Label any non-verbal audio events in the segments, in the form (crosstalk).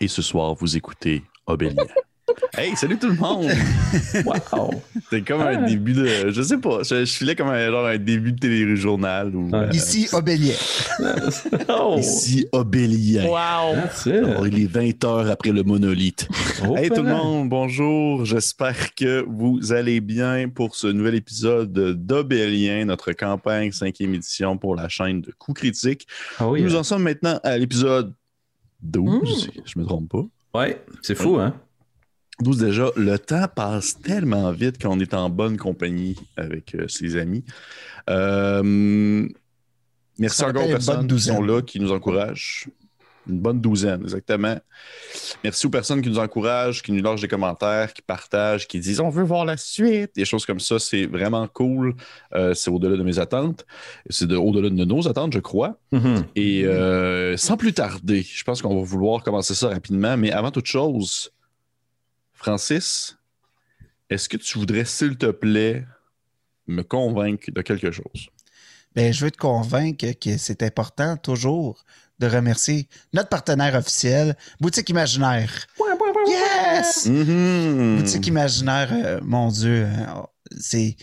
Et ce soir, vous écoutez Obélien. (laughs) Hey, salut tout le monde! (laughs) Wow! C'est comme un début de. Je sais pas, je, je filais comme un, genre un début de téléjournal. Ou, euh, Ici, Obélien. (laughs) Oh! ici, Obélien. Wow! Alors, il est 20 heures après le monolithe. Oh, Hey tout le monde, bonjour. J'espère que vous allez bien pour ce nouvel épisode d'Obélien, notre campagne 5e édition pour la chaîne de Coups Critiques. Oh, yeah. Nous en sommes maintenant à l'épisode 12, je me trompe pas. Ouais, c'est fou, hein? 12 déjà. Le temps passe tellement vite quand on est en bonne compagnie avec euh, ses amis. Euh, merci encore aux personnes qui sont là, qui nous encouragent. Une bonne douzaine, exactement. Merci aux personnes qui nous encouragent, qui nous lâchent des commentaires, qui partagent, qui disent on veut voir la suite. Des choses comme ça, c'est vraiment cool. Euh, c'est au-delà de mes attentes. C'est de- au-delà de nos attentes, je crois. Mhm. Et euh, sans plus tarder, je pense qu'on va vouloir commencer ça rapidement. Mais avant toute chose, Francis, est-ce que tu voudrais, s'il te plaît, me convaincre de quelque chose? Ben, je veux te convaincre que c'est important toujours de remercier notre partenaire officiel, Boutique Imaginaire. Yes! Mhm. Boutique Imaginaire, euh, mon Dieu, euh, c'est.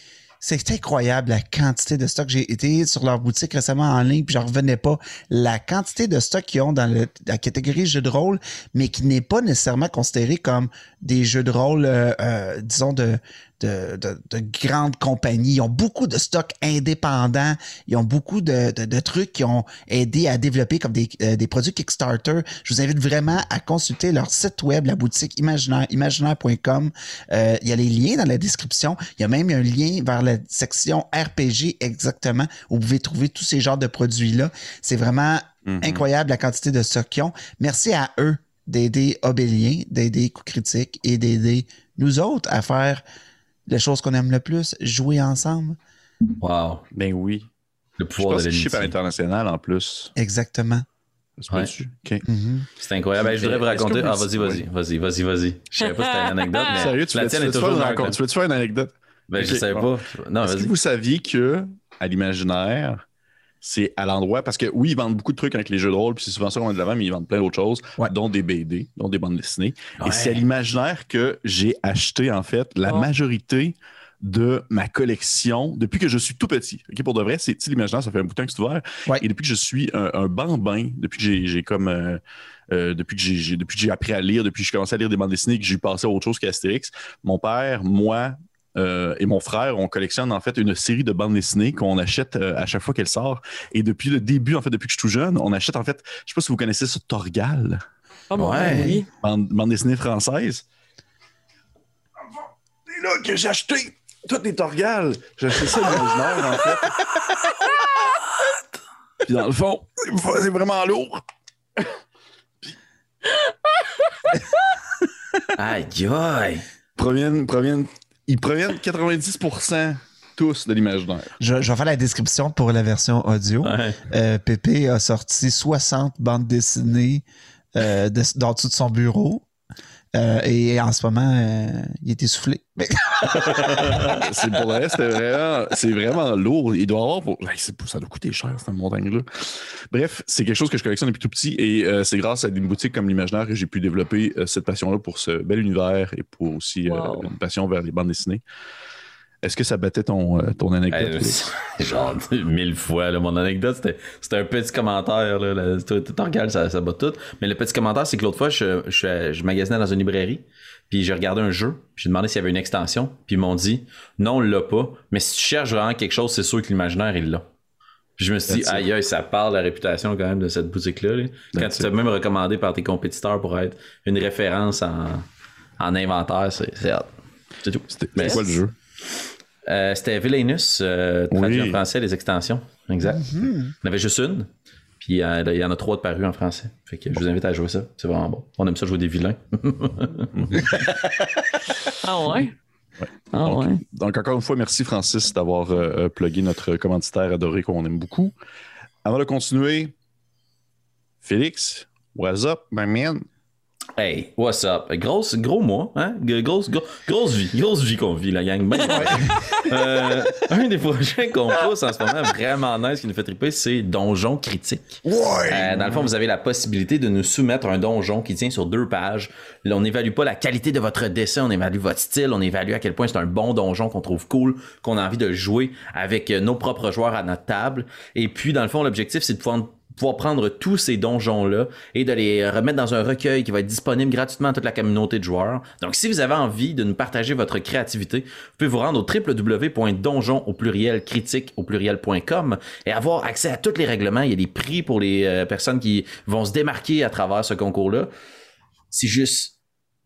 C'est incroyable la quantité de stock. J'ai été sur leur boutique récemment en ligne, puis j'en revenais pas. La quantité de stock qu'ils ont dans le- la catégorie jeux de rôle, mais qui n'est pas nécessairement considéré comme des jeux de rôle, euh, euh, disons, de, de, de, de grandes compagnies. Ils ont beaucoup de stocks indépendants. Ils ont beaucoup de, trucs qui ont aidé à développer comme des, euh, des produits Kickstarter. Je vous invite vraiment à consulter leur site web, la boutique imaginaire, imaginaire.com. Euh, il y a les liens dans la description. Il y a même un lien vers la section RPG exactement où vous pouvez trouver tous ces genres de produits-là. C'est vraiment Mhm. incroyable la quantité de stock qu'ils ont. Merci à eux d'aider Obélien, d'aider Coup Critique et d'aider nous autres à faire les choses qu'on aime le plus, jouer ensemble. Wow. Ben oui. Le Je pouvoir pense de je suis à l'amitié. l'international en plus. Exactement. Ouais. Mhm. C'est incroyable. Hey, je voudrais vous raconter. vous- Ah, vas-y, vas-y, vas-y, vas-y, vas-y. Je savais pas si c'était une anecdote, mais Sérieux, tu la veux, tienne est toujours? Tu veux-tu faire une anecdote? Ben, je Ok, savais pas. Non, Est-ce que vous saviez que à l'imaginaire, c'est à l'endroit, parce que oui, ils vendent beaucoup de trucs avec les jeux de rôle, puis c'est souvent ça qu'on met de l'avant, mais ils vendent plein d'autres choses, Ouais. dont des BD, dont des bandes dessinées. Ouais. Et c'est à l'imaginaire que j'ai acheté, en fait, la Oh. majorité de ma collection depuis que je suis tout petit. Pour de vrai, c'est l'imaginaire, ça fait un bout de temps que c'est ouvert. Ouais. Et depuis que je suis un, un bambin, depuis que j'ai comme. euh, euh, depuis que j'ai appris à lire, depuis que j'ai commencé à lire des bandes dessinées, que j'ai passé à autre chose qu'Astérix, mon père, moi euh, et mon frère, on collectionne en fait une série de bandes dessinées qu'on achète euh, à chaque fois qu'elle sort. Et depuis le début, en fait, depuis que je suis tout jeune, on achète en fait, je sais pas si vous connaissez ce Torgal, Oh mon Ouais. Oui. bande, bande dessinée française. C'est là que j'ai acheté toutes les Torgal. J'ai acheté ça l'imaginaire, en fait. (laughs) Puis dans le fond, c'est c'est vraiment lourd. Aïe, aïe. Proviennent, proviennent, ils proviennent 90% tous de l'imaginaire. Je, je vais faire la description pour la version audio. Ouais. Euh, Pépé a sorti 60 bandes dessinées euh, de, d'en dessous de son bureau. Euh, et en ce moment, euh, il est essoufflé. Mais- (laughs) c'est pour le reste, c'est vraiment, c'est vraiment lourd. Il doit avoir. pour- ça doit coûter cher, cette montagne-là. Bref, c'est quelque chose que je collectionne depuis tout petit et euh, c'est grâce à une boutique comme l'Imaginaire que j'ai pu développer euh, cette passion-là pour ce bel univers et pour aussi euh, Wow. une passion vers les bandes dessinées. Est-ce que ça battait ton, euh, ton anecdote? Félix? (laughs) genre mille fois. Là, mon anecdote, c'était, c'était un petit commentaire. Là, là, tu regardes, ça, ça bat tout. Mais le petit commentaire, c'est que l'autre fois, je, je, je magasinais dans une librairie. Puis j'ai regardé un jeu. Puis j'ai demandé s'il y avait une extension. Puis ils m'ont dit non, on l'a pas. Mais si tu cherches vraiment quelque chose, c'est sûr que l'imaginaire, il l'a. Je me suis dit, aïe aïe, ça parle la réputation quand même de cette boutique-là. là. Quand tu t'es même recommandé par tes compétiteurs pour être une référence en, en inventaire, c'est, c'est hot. C'est tout. C'était quoi le jeu? Euh, c'était Villainus, euh, traduit Oui. en français, les extensions. Exact. Y en avait juste une. Puis euh, il y en a trois de paru en français. Fait que je vous invite à jouer ça. C'est vraiment bon. On aime ça jouer des vilains. (laughs) Ah ouais? Ah Donc, ouais. donc, encore une fois, merci Francis d'avoir plugué notre commanditaire adoré qu'on aime beaucoup. Avant de continuer, Félix, what's up, my man? Hey, what's up? Grosse, gros mois, hein? Grosse, gros- grosse vie, grosse vie qu'on vit, la gang. Ben, euh, un des projets qu'on pousse en ce moment, vraiment nice, qui nous fait triper, c'est Donjon Critique. Ouais! Euh, dans le fond, vous avez la possibilité de nous soumettre un donjon qui tient sur deux pages. Là, on n'évalue pas la qualité de votre dessin, on évalue votre style, on évalue à quel point c'est un bon donjon qu'on trouve cool, qu'on a envie de jouer avec euh, nos propres joueurs à notre table. Et puis, dans le fond, l'objectif, c'est de pouvoir pouvoir prendre tous ces donjons-là et de les remettre dans un recueil qui va être disponible gratuitement à toute la communauté de joueurs. Donc, si vous avez envie de nous partager votre créativité, vous pouvez vous rendre au www.donjon au pluriel critique au pluriel.com et avoir accès à tous les règlements. Il y a des prix pour les euh, personnes qui vont se démarquer à travers ce concours-là. C'est juste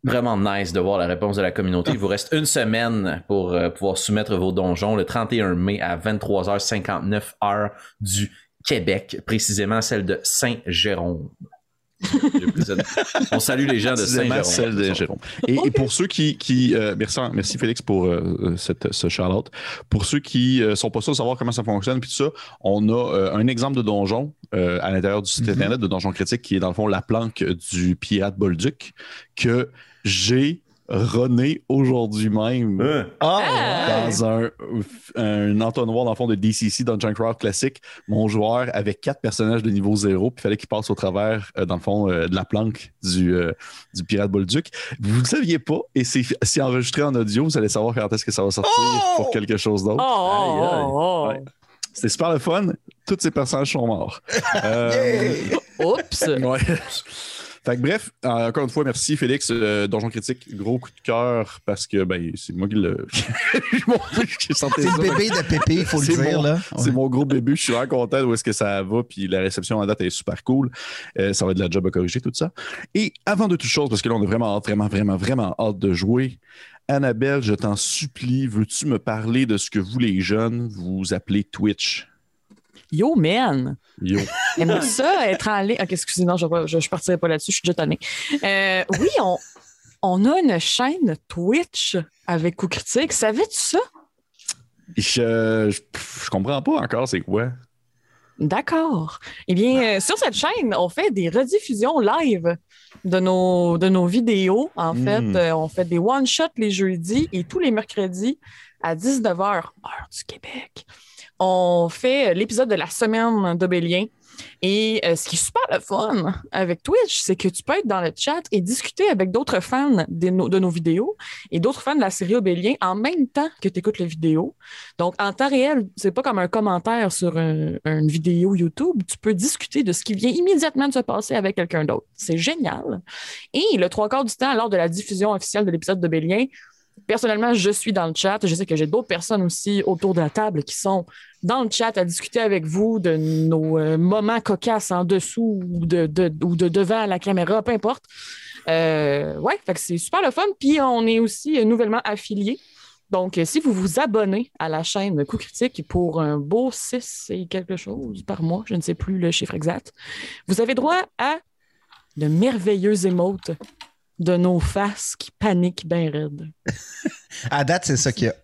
vraiment nice de voir la réponse de la communauté. Il vous reste une semaine pour euh, pouvoir soumettre vos donjons le 31 mai à 23h59 heure du Québec, précisément celle de Saint-Jérôme. On salue les gens de Saint-Jérôme. celle de Jérôme. Et, et pour ceux qui, qui euh, merci, merci Félix pour euh, cette, ce shout-out. Pour ceux qui euh, sont pas sûrs de savoir comment ça fonctionne puis tout ça, on a euh, un exemple de donjon euh, à l'intérieur du site Mhm. internet de Donjon Critique qui est dans le fond la planque du pirate Bolduc que j'ai rené aujourd'hui même. Hein? Ah! Dans un, un entonnoir dans le fond de DCC Dungeon Crawl classique, mon joueur avait quatre personnages de niveau zéro, puis il fallait qu'il passe au travers, euh, dans le fond, euh, de la planque du, euh, du pirate Bolduc. Vous ne le saviez pas, et c'est enregistré en audio, vous allez savoir quand est-ce que ça va sortir Oh! pour quelque chose d'autre. Oh, oh, oh. Ouais. C'était super le fun. Tous ces personnages sont morts. (laughs) Euh! Oups. (laughs) Fait que bref, euh, encore une fois, merci Félix. Euh, Donjon Critique, gros coup de cœur parce que ben, c'est moi qui le. (laughs) C'est le bébé de Pépé, il faut le dire, mon- là. C'est mon gros bébé. Je suis vraiment content d'où est-ce que ça va. Puis la réception à date est super cool. Euh, ça va être de la job à corriger tout ça. Et avant de toute chose, parce que là, on est vraiment hâte, vraiment, vraiment, vraiment hâte de jouer. Annabelle, je t'en supplie, veux-tu me parler de ce que vous, les jeunes, vous appelez Twitch? Yo, man. Yo. (laughs) Aime ça, être en ligne. Ok, excusez, non, je ne partirai pas là-dessus, je suis déjà tannée. Euh, oui, on, on a une chaîne Twitch avec Coup Critique. Savais-tu ça? Je, je, je comprends pas encore c'est quoi. D'accord. Eh bien, euh, sur cette chaîne, on fait des rediffusions live de nos, de nos vidéos. En Mm. fait, Euh, on fait des one-shots les jeudis et tous les mercredis à 19h, heure du Québec. On fait euh, l'épisode de la semaine d'Obélien. Et euh, ce qui est super le fun avec Twitch, c'est que tu peux être dans le chat et discuter avec d'autres fans de nos, vidéos et d'autres fans de la série Obélien en même temps que tu écoutes la vidéo. Donc, en temps réel, c'est pas comme un commentaire sur un- une vidéo YouTube. Tu peux discuter de ce qui vient immédiatement de se passer avec quelqu'un d'autre. C'est génial. Et le trois quarts du temps, lors de la diffusion officielle de l'épisode de Bélien, personnellement, je suis dans le chat. Je sais que j'ai d'autres personnes aussi autour de la table qui sont dans le chat à discuter avec vous de nos euh, moments cocasses en dessous ou de, de- ou de devant la caméra, peu importe. Euh, ouais, c'est super le fun. Puis on est aussi euh, nouvellement affiliés. Donc, euh, si vous vous abonnez à la chaîne Coup Critique pour un beau 6 et quelque chose par mois, je ne sais plus le chiffre exact, vous avez droit à de merveilleux émotes de nos faces qui paniquent bien raide. (laughs) À date, c'est ça qu'il y a.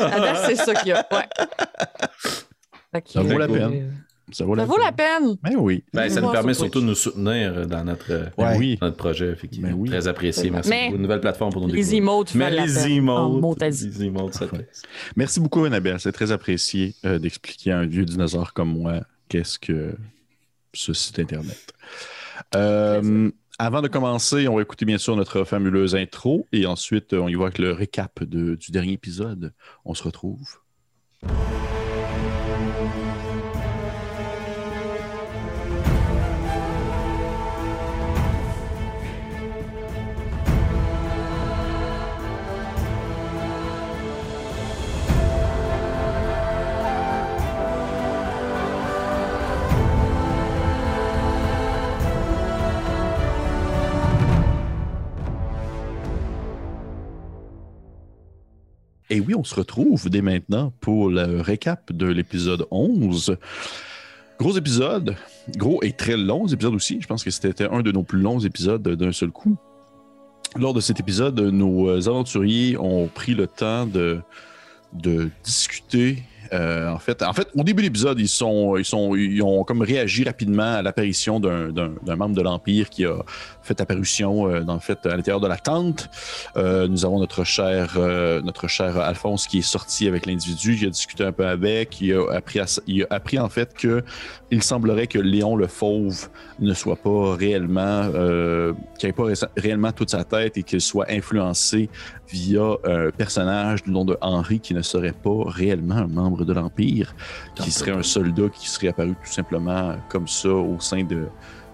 À date, c'est ça qu'il y a. Ouais. Que, Ça vaut la euh, peine. Ça vaut Ça la vaut la peine. Ben oui. Ben, ça nous permet sur surtout de nous soutenir dans notre, euh, Ben Ouais. oui. notre projet, effectivement. Ben oui. Très apprécié. Merci Mais- beaucoup. Une nouvelle plateforme pour nous Les emotes Mais valent la les peine. emotes. Les emotes, ça. Merci beaucoup, Annabelle. C'est très apprécié euh, d'expliquer à un vieux dinosaure comme moi qu'est-ce que ce site Internet. Euh, avant de commencer, on va écouter bien sûr notre fabuleuse intro et ensuite euh, on y va avec le récap du dernier épisode. On se retrouve. Et oui, on se retrouve dès maintenant pour le récap de l'épisode 11. Gros épisode, gros et très long épisode aussi. Je pense que c'était un de nos plus longs épisodes d'un seul coup. Lors de cet épisode, nos aventuriers ont pris le temps de, de discuter Euh, en, fait, en fait, au début de l'épisode, ils, sont, ils, sont, ils ont comme réagi rapidement à l'apparition d'un, membre de l'Empire qui a fait apparition euh, fait, à l'intérieur de la tente. Euh, nous avons notre cher, notre cher Alphonse qui est sorti avec l'individu, qui a discuté un peu avec, il a appris, à- a appris en fait que il semblerait que Léon le Fauve ne soit pas réellement, qu'il n'ait pas ré- réellement toute sa tête et qu'il soit influencé via un personnage du nom de Henri qui ne serait pas réellement un membre de l'Empire, qui serait un soldat qui serait apparu tout simplement comme ça au sein de,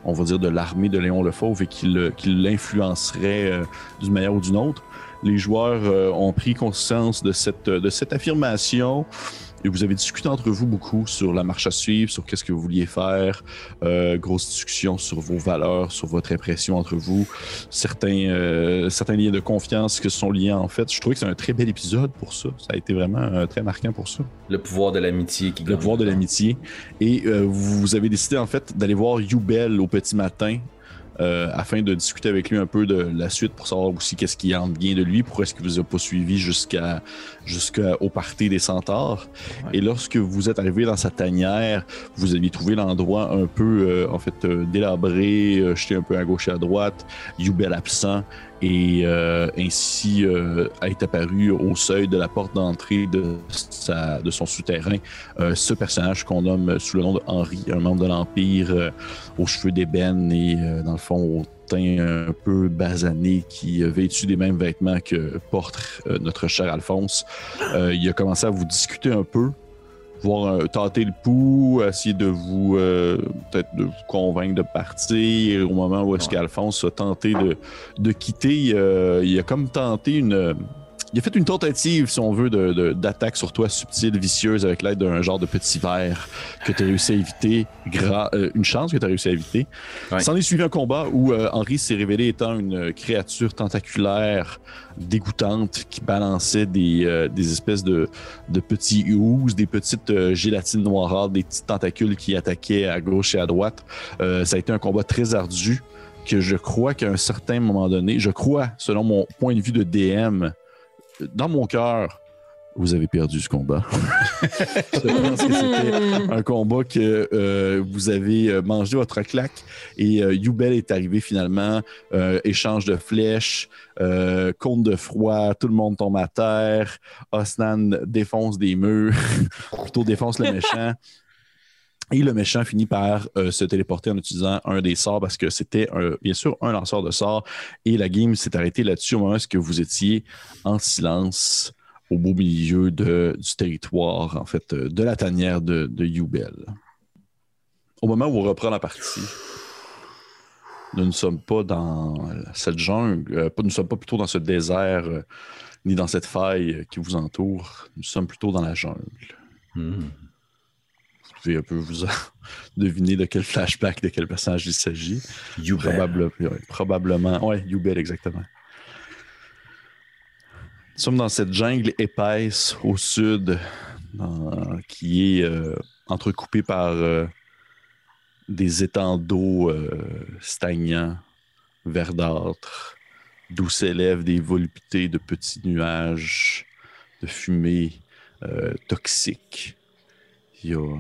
on va dire, de l'armée de Léon le Fauve et qui l'influencerait euh, d'une manière ou d'une autre. Les joueurs euh, ont pris conscience de cette, de cette affirmation et vous avez discuté entre vous beaucoup sur la marche à suivre, sur qu'est-ce que vous vouliez faire, euh, grosse discussion sur vos valeurs, sur votre impression entre vous, certains, euh, certains liens de confiance que sont liés en fait. Je trouvais que c'est un très bel épisode pour ça. Ça a été vraiment euh, très marquant pour ça. Le pouvoir de l'amitié qui Le pouvoir de l'amitié. Et vous avez décidé en fait d'aller voir Youbel au petit matin euh, afin de discuter avec lui un peu de la suite pour savoir aussi qu'est-ce qui en bien de lui, pourquoi est-ce qu'il vous a pas suivi jusqu'à jusqu'au party des centaures. Ouais. Et lorsque vous êtes arrivé dans sa tanière, vous aviez trouvé l'endroit un peu euh, en fait euh, délabré, euh, jeté un peu à gauche et à droite, Youbel absent et euh, ainsi euh, est apparu au seuil de la porte d'entrée de, sa- de son souterrain euh, ce personnage qu'on nomme sous le nom de Henri, un membre de l'Empire euh, aux cheveux d'ébène et euh, dans le fond au teint un peu basané qui vêtu des mêmes vêtements que porte euh, notre cher Alphonse. Euh, il a commencé à vous discuter un peu, voir euh, tâter le pouls, essayer de vous peut-être de vous convaincre de partir. Au moment où est-ce qu'Alphonse a tenté de, de quitter, il a comme tenté une il a fait une tentative, si on veut, de- de- d'attaque sur toi subtile, vicieuse, avec l'aide d'un genre de petit verre que tu as réussi à éviter. Gra- euh, une chance que tu as réussi à éviter. Ouais. S'en est suivi un combat où euh, Henri s'est révélé étant une créature tentaculaire dégoûtante qui balançait des, euh, des espèces de, de petits ouzes, des petites euh, gélatines noirâtres, des petits tentacules qui attaquaient à gauche et à droite. Ça a été un combat très ardu que je crois qu'à un certain moment donné, je crois, selon mon point de vue de DM, dans mon cœur, vous avez perdu ce combat. (laughs) je pense que c'était un combat que euh, vous avez euh, mangé votre claque et euh, est arrivé finalement, euh, échange de flèches, compte de froid, tout le monde tombe à terre, Osnan défonce des murs, (laughs) plutôt défonce le méchant. Et le méchant finit par euh, se téléporter en utilisant un des sorts parce que c'était bien sûr un lanceur de sorts. Et la game s'est arrêtée là-dessus au moment où vous étiez en silence au beau milieu du territoire, en fait, euh, de la tanière de, de Youbel. Au moment où on reprend la partie, nous ne sommes pas dans cette jungle, euh, nous ne sommes pas plutôt dans ce désert, ni dans cette faille qui vous entoure. Nous sommes plutôt dans la jungle. Hmm. Vous pouvez un peu vous (laughs) deviner de quel flashback, de quel personnage il s'agit. Youbel. Probable- ouais, probablement. Ouais, Youbel, exactement. Nous sommes dans cette jungle épaisse au sud, dans- qui est euh, entrecoupée par euh, des étangs d'eau euh, stagnants, verdâtres, d'où s'élèvent des voluptés de petits nuages de fumée euh, toxiques. Il y a euh,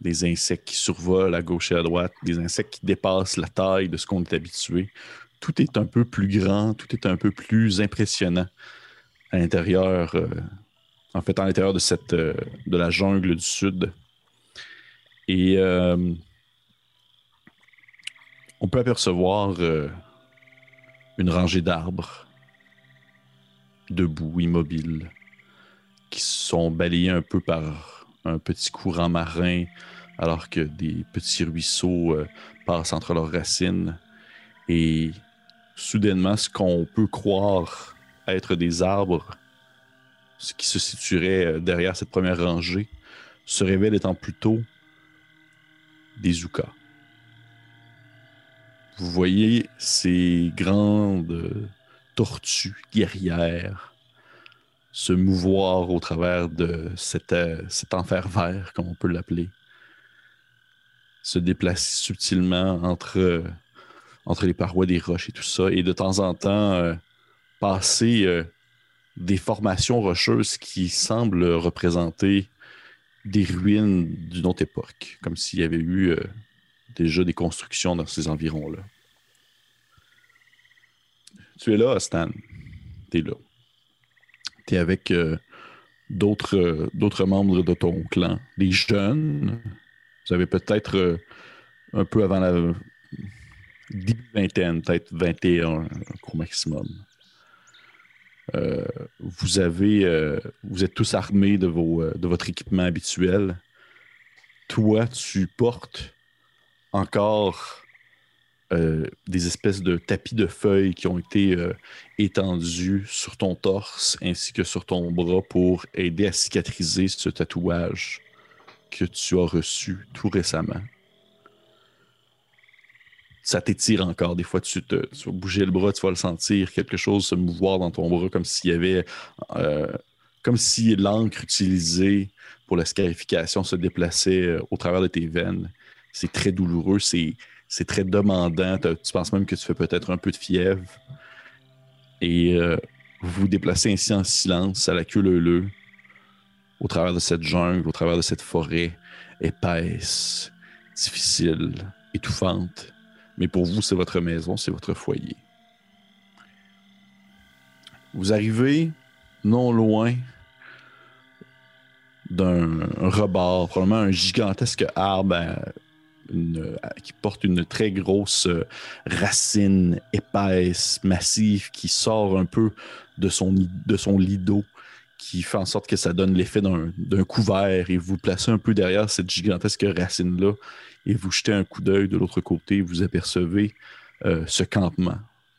des insectes qui survolent à gauche et à droite, des insectes qui dépassent la taille de ce qu'on est habitué. Tout est un peu plus grand, tout est un peu plus impressionnant à l'intérieur, euh, en fait, à l'intérieur de euh, de la jungle du sud. Et on peut apercevoir une rangée d'arbres debout, immobiles, qui sont balayés un peu par un petit courant marin, alors que des petits ruisseaux euh, passent entre leurs racines. Et soudainement, ce qu'on peut croire être des arbres, ce qui se situerait euh, derrière cette première rangée, se révèle étant plutôt des oukas. Vous voyez ces grandes euh, tortues guerrières se mouvoir au travers de cet, euh, cet enfer vert, comme on peut l'appeler, se déplacer subtilement entre, euh, entre les parois des roches et tout ça, et de temps en temps euh, passer des formations rocheuses qui semblent représenter des ruines d'une autre époque, comme s'il y avait eu déjà des constructions dans ces environs-là. Tu es là, Stan. Tu es là. Tu es avec euh, d'autres euh, d'autres membres de ton clan, des jeunes. Vous avez peut-être euh, un peu avant la vingtaine, peut-être 21 au maximum. Vous avez vous êtes tous armés de votre équipement habituel. Toi, tu portes encore euh, des espèces de tapis de feuilles qui ont été euh, étendus sur ton torse ainsi que sur ton bras pour aider à cicatriser ce tatouage que tu as reçu tout récemment. Ça t'étire encore. Des fois, tu, te, vas bouger le bras, tu vas le sentir, quelque chose se mouvoir dans ton bras comme s'il y avait. euh, comme si l'encre utilisée pour la scarification se déplaçait au travers de tes veines. C'est très douloureux, c'est c'est très demandant. Tu penses même que tu fais peut-être un peu de fièvre. Et euh, vous vous déplacez ainsi en silence, à la queue leu au travers de cette jungle, au travers de cette forêt épaisse, difficile, étouffante. Mais pour vous, c'est votre maison, c'est votre foyer. Vous arrivez non loin d'un rebord, probablement un gigantesque arbre qui porte une très grosse euh, racine épaisse, massive, qui sort un peu de son, de son lit d'eau, qui fait en sorte que ça donne l'effet d'un couvert et vous placez un peu derrière cette gigantesque racine-là et vous jetez un coup d'œil de l'autre côté, vous apercevez euh, ce campement,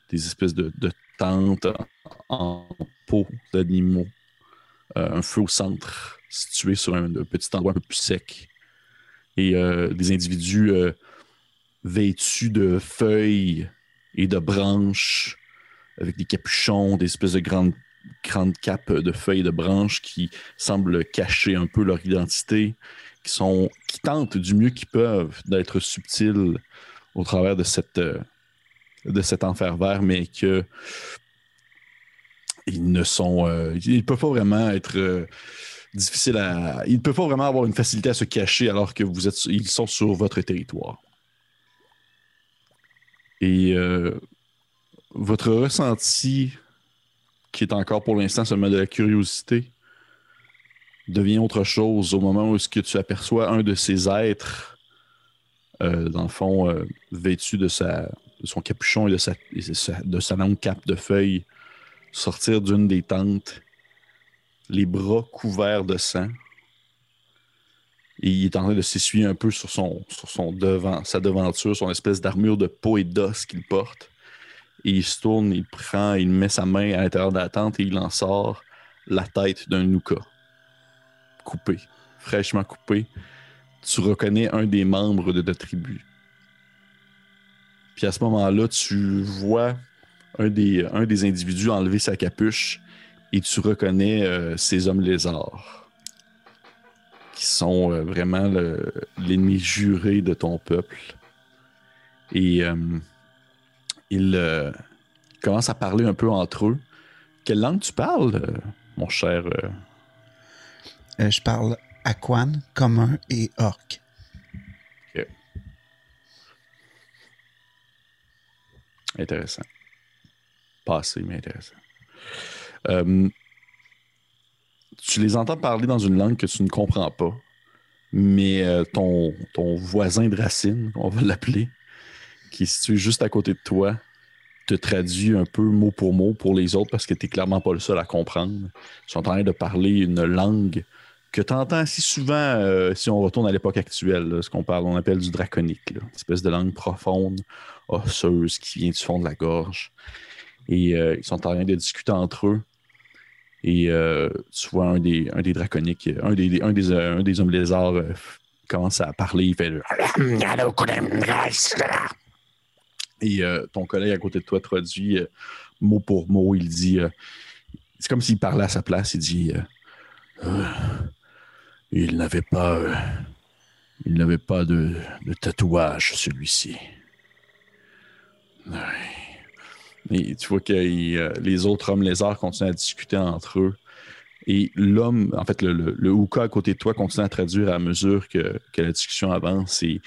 des espèces de, de tentes en, en peau d'animaux, Euh, un feu au centre, situé sur un petit endroit un peu plus sec et euh, des individus euh, vêtus de feuilles et de branches, avec des capuchons, des espèces de grandes, grandes capes de feuilles et de branches qui semblent cacher un peu leur identité, qui, tentent du mieux qu'ils peuvent d'être subtils au travers de, cette, euh, de cet enfer vert, mais que ils ne sont. ils ne peuvent pas vraiment être. Difficiles à. Ils ne peuvent pas vraiment avoir une facilité à se cacher alors que vous êtes, ils sont sur votre territoire. Et euh, votre ressenti, qui est encore pour l'instant seulement de la curiosité, devient autre chose au moment où ce que tu aperçois un de ces êtres, euh, dans le fond, euh, vêtu de, sa, de son capuchon et de sa, de sa longue cape de feuilles, sortir d'une des tentes, les bras couverts de sang. Et il est en train de s'essuyer un peu sur son, sur son devant, sa devanture, son espèce d'armure de peau et d'os qu'il porte. Et il se tourne, il prend, il met sa main à l'intérieur de la tente et il en sort la tête d'un Nuka. Coupé, fraîchement coupé. Tu reconnais un des membres de ta tribu. Puis à ce moment-là, tu vois un des, un des individus enlever sa capuche et tu reconnais euh, ces hommes lézards qui sont euh, vraiment le- l'ennemi juré de ton peuple. Et euh, ils commencent à parler un peu entre eux. Quelle langue tu parles, mon cher je parle Aquan, commun et orc. Intéressant. Pas assez, mais intéressant. Euh, tu les entends parler dans une langue que tu ne comprends pas, mais euh, ton, ton voisin de racine, on va l'appeler, qui est situé juste à côté de toi, te traduit un peu mot pour mot pour les autres parce que tu n'es clairement pas le seul à comprendre. Ils sont en train de parler une langue que tu entends si souvent euh, si on retourne à l'époque actuelle, ce qu'on parle, on appelle du draconique, une espèce de langue profonde, osseuse qui vient du fond de la gorge. Et ils sont en train de discuter entre eux. Et euh, tu vois un des, un des draconiques, un des, un des, un des hommes lézards euh, commence à parler. Il fait (clears throat) Et euh, ton collègue à côté de toi traduit euh, mot pour mot. Il dit C'est comme s'il parlait à sa place. Il dit Il n'avait pas. il n'avait pas de, de tatouage, celui-ci. Ouais. Et tu vois que euh, les autres hommes lézards continuent à discuter entre eux. Et l'homme, en fait, le, le, Ouka à côté de toi continue à traduire à mesure que, que la discussion avance. Et,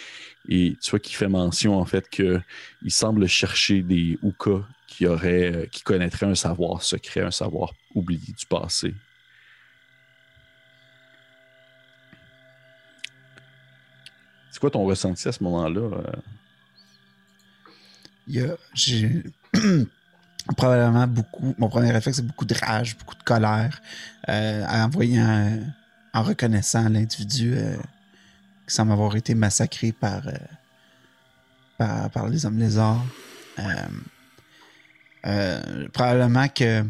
tu vois qu'il fait mention, en fait, qu'il semble chercher des Ouka qui, auraient, euh, qui connaîtraient un savoir secret, un savoir oublié du passé. C'est quoi ton ressenti à ce moment-là? Il y a- j'ai (clears throat) probablement beaucoup. Mon premier réflexe, c'est beaucoup de rage, beaucoup de colère euh, en voyant, en reconnaissant l'individu euh, qui semble avoir été massacré par, euh, par, les hommes lézards. Probablement que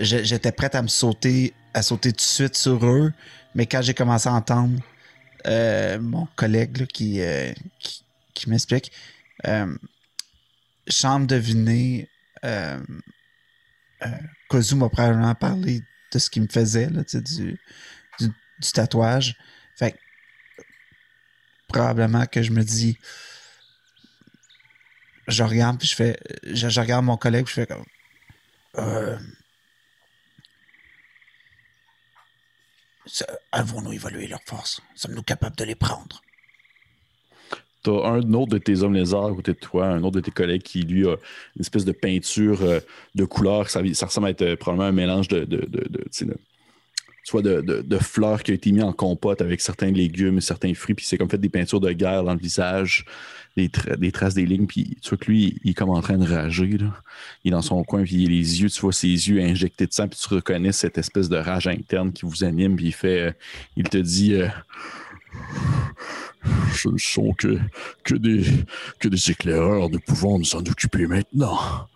j'étais prête à me sauter, à sauter tout de suite sur eux, mais quand j'ai commencé à entendre mon collègue qui, qui, m'explique, chambre deviner, euh, euh, Kozu m'a probablement parlé de ce qu'il me faisait, là, du, du, du tatouage. Fait probablement que je me dis, je regarde, puis je fais, je, regarde mon collègue, je fais comme, euh, avons-nous évalué leurs forces? Sommes-nous capables de les prendre? T'as un autre de tes hommes lézards à côté de toi, un autre de tes collègues qui, lui, a une espèce de peinture euh, de couleur. Ça, ressemble à être euh, probablement un mélange de, de, de, de, tu fleurs qui a été mis en compote avec certains légumes et certains fruits, puis c'est comme fait des peintures de guerre dans le visage, des, tra- des traces des lignes, puis tu vois que lui, il est comme en train de rager. Là. Il est dans son coin, puis les yeux, tu vois ses yeux injectés de sang, puis tu reconnais cette espèce de rage interne qui vous anime, puis il fait, euh, il te dit... ce ne sont que, que, des, que des éclaireurs, nous pouvons nous en occuper maintenant.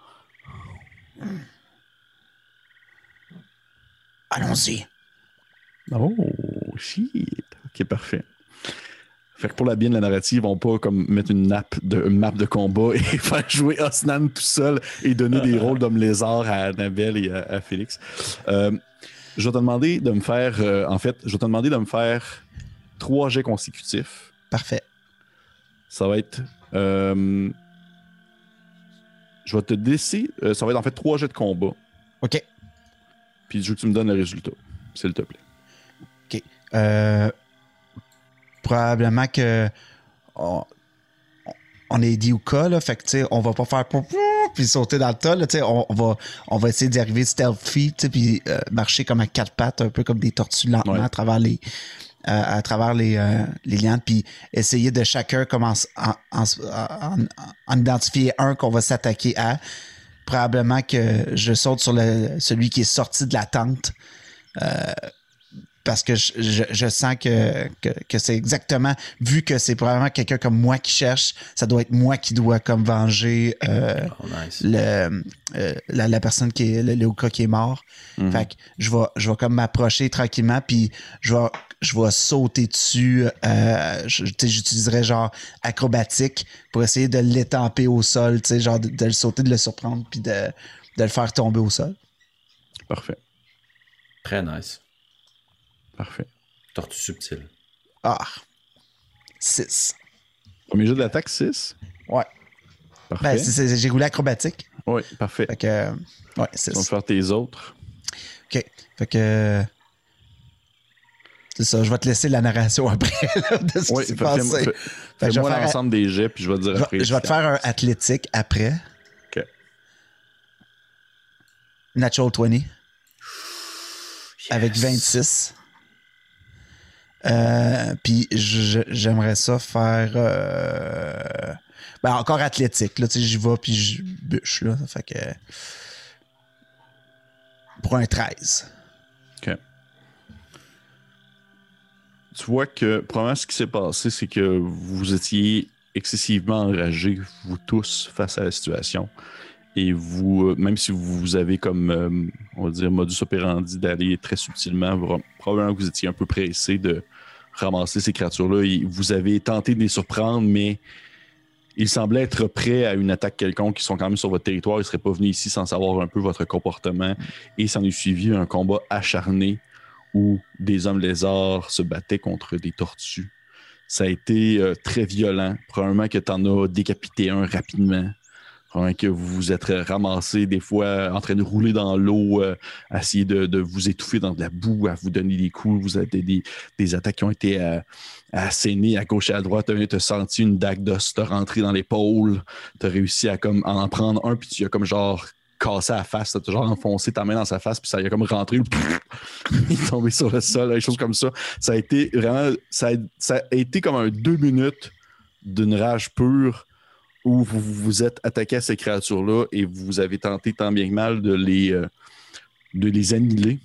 Allons-y. Oh, shit. Ok, parfait. Fait que pour la bien de la narrative, on peut comme mettre une, nappe de, une map de combat et (laughs) faire jouer Osnan tout seul et donner des rôles d'homme lézard à Annabelle et à, à Félix. Euh, je vais te demander de me faire, euh, en fait, je vais te demander de me faire trois jets consécutifs. Parfait. Ça va être. euh, je vais te laisser. euh, ça va être en fait trois jets de combat. OK. Puis je veux que tu me donnes le résultat, s'il te plaît. Euh, probablement que on, on est dit au cas, là, fait que tu sais, on va pas faire puis sauter dans le tas, là, tu sais, on, on va, on va essayer d'y arriver stealthy, tu sais, puis marcher comme à quatre pattes, un peu comme des tortues lentement Ouais. à travers les à travers les, euh, les lianes, puis essayer de chacun commence en, en, en- en identifier un qu'on va s'attaquer à. Probablement que je saute sur celui qui est sorti de la tente parce que je, je- je sens que, que, que c'est exactement, vu que c'est probablement quelqu'un comme moi qui cherche, ça doit être moi qui dois comme venger euh, Oh, nice. le, euh, la, la personne qui est, le Léoka qui est mort. Mhm. Fait que je vais, je vais comme m'approcher tranquillement, puis je vais, je vais sauter dessus. Euh, J'utiliserai genre acrobatique pour essayer de l'étamper au sol, tu sais, genre de, de le sauter, de le surprendre, puis de, de le faire tomber au sol. Parfait. Très nice. Parfait. Tortue subtile. Ah! 6. Premier jeu de l'attaque, 6. Ouais. Parfait. Ben, c'est- c'est- j'ai roulé acrobatique. oui, parfait. Fait que, euh, ouais, Tu vas faire tes autres. OK. Fait que. C'est ça, je vais te laisser la narration (laughs) après là, de ce Oui, qui s'est passé. fais- fais- je faire- l'ensemble des jets, puis je vais te dire Je après. je vais te faire un athlétique après. OK. Natural 20. Avec 26. Euh, puis j'aimerais ça faire. euh, ben encore athlétique. Là, tu sais, j'y vais puis je bûche. Là, fait que. Pour un 13. OK. Tu vois que, probablement, ce qui s'est passé, c'est que vous étiez excessivement enragés, vous tous, face à la situation. Et vous, euh, même si vous avez comme, euh, on va dire, modus operandi d'aller très subtilement, probablement que vous étiez un peu pressé de ramasser ces créatures-là. Vous avez tenté de les surprendre, mais ils semblaient être prêts à une attaque quelconque. Ils sont quand même sur votre territoire. Ils ne seraient pas venus ici sans savoir un peu votre comportement. Et s'en est suivi un combat acharné où des hommes lézards se battaient contre des tortues. Ça a été euh, très violent. Probablement que tu en as décapité un rapidement. Probablement que vous vous êtes ramassé des fois en train de rouler dans l'eau, euh, à essayer de, de vous étouffer dans de la boue, à vous donner des coups. Vous avez des, des attaques qui ont été euh, assénées à gauche et à droite. Tu as senti une dague d'os te rentrer dans l'épaule. Tu as réussi à comme, en prendre un, puis tu as comme genre cassé la face. Tu as genre enfoncé ta main dans sa face, puis ça y a comme rentré. (laughs) il est tombé sur le sol, des choses comme ça. Ça a été vraiment. Ça a, ça a été comme un deux minutes d'une rage pure où vous vous êtes attaqué à ces créatures-là et vous avez tenté tant bien que mal de les, euh, de les annihiler.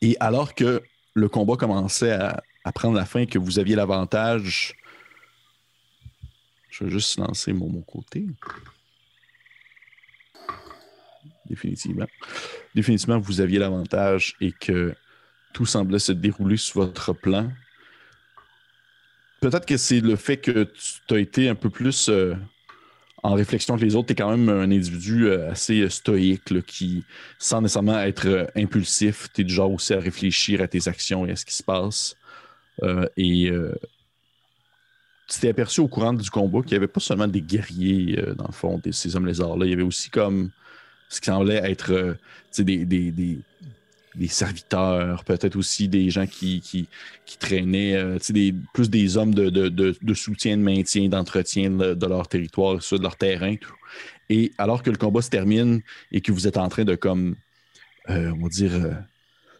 Et alors que le combat commençait à, prendre la fin et que vous aviez l'avantage, je vais juste lancer mon, mon côté. Définitivement. Définitivement, vous aviez l'avantage et que tout semblait se dérouler sous votre plan peut-être que c'est le fait que tu as été un peu plus euh, en réflexion que les autres. Tu es quand même un individu euh, assez euh, stoïque qui, sans nécessairement être impulsif, tu es du genre aussi à réfléchir à tes actions et à ce qui se passe. et tu t'es aperçu au courant du combat qu'il n'y avait pas seulement des guerriers, dans le fond, ces hommes lézards-là. Il y avait aussi comme ce qui semblait être des, des des serviteurs, peut-être aussi des gens qui, qui, traînaient, euh, plus des hommes de, de, soutien, de maintien, d'entretien de, leur territoire, de leur terrain. Et alors que le combat se termine et que vous êtes en train de, comme, euh, on va dire, euh,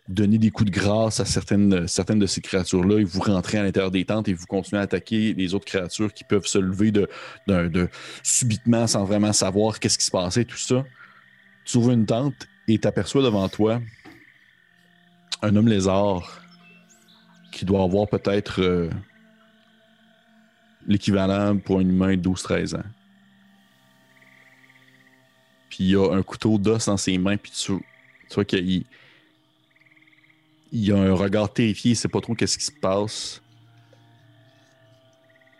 donner des coups de grâce à certaines, certaines de ces créatures-là et vous rentrez à l'intérieur des tentes et vous continuez à attaquer les autres créatures qui peuvent se lever de, de subitement sans vraiment savoir qu'est-ce qui se passait, tout ça. Tu ouvres une tente et t'aperçois devant toi un homme lézard qui doit avoir peut-être euh, l'équivalent pour un humain de 12-13 ans. Puis il a un couteau d'os dans ses mains, puis tu, vois qu'il il a un regard terrifié, il sait pas trop qu'est-ce qui se passe.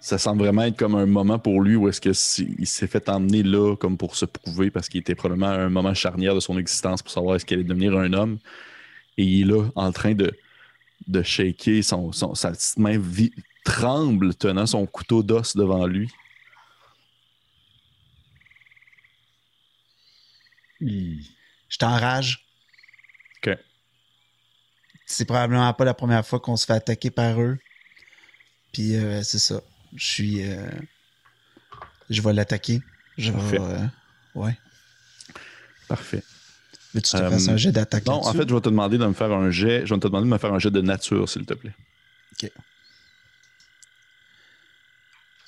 Ça semble vraiment être comme un moment pour lui où est-ce qu'il s'est fait emmener là comme pour se prouver parce qu'il était probablement à un moment charnière de son existence pour savoir est-ce qu'il allait devenir un homme et il est là en train de, de shaker, son, sa petite main tremble tenant son couteau d'os devant lui. Je t'enrage. OK. C'est probablement pas la première fois qu'on se fait attaquer par eux. Puis euh, c'est ça. Je suis. Euh, je vais l'attaquer. Je vais. Euh, ouais. Parfait. Mais tu te fasses un jet d'attaque Non, en fait, je vais te demander de me faire un jet. Je vais te demander de me faire un jet de nature, s'il te plaît. OK.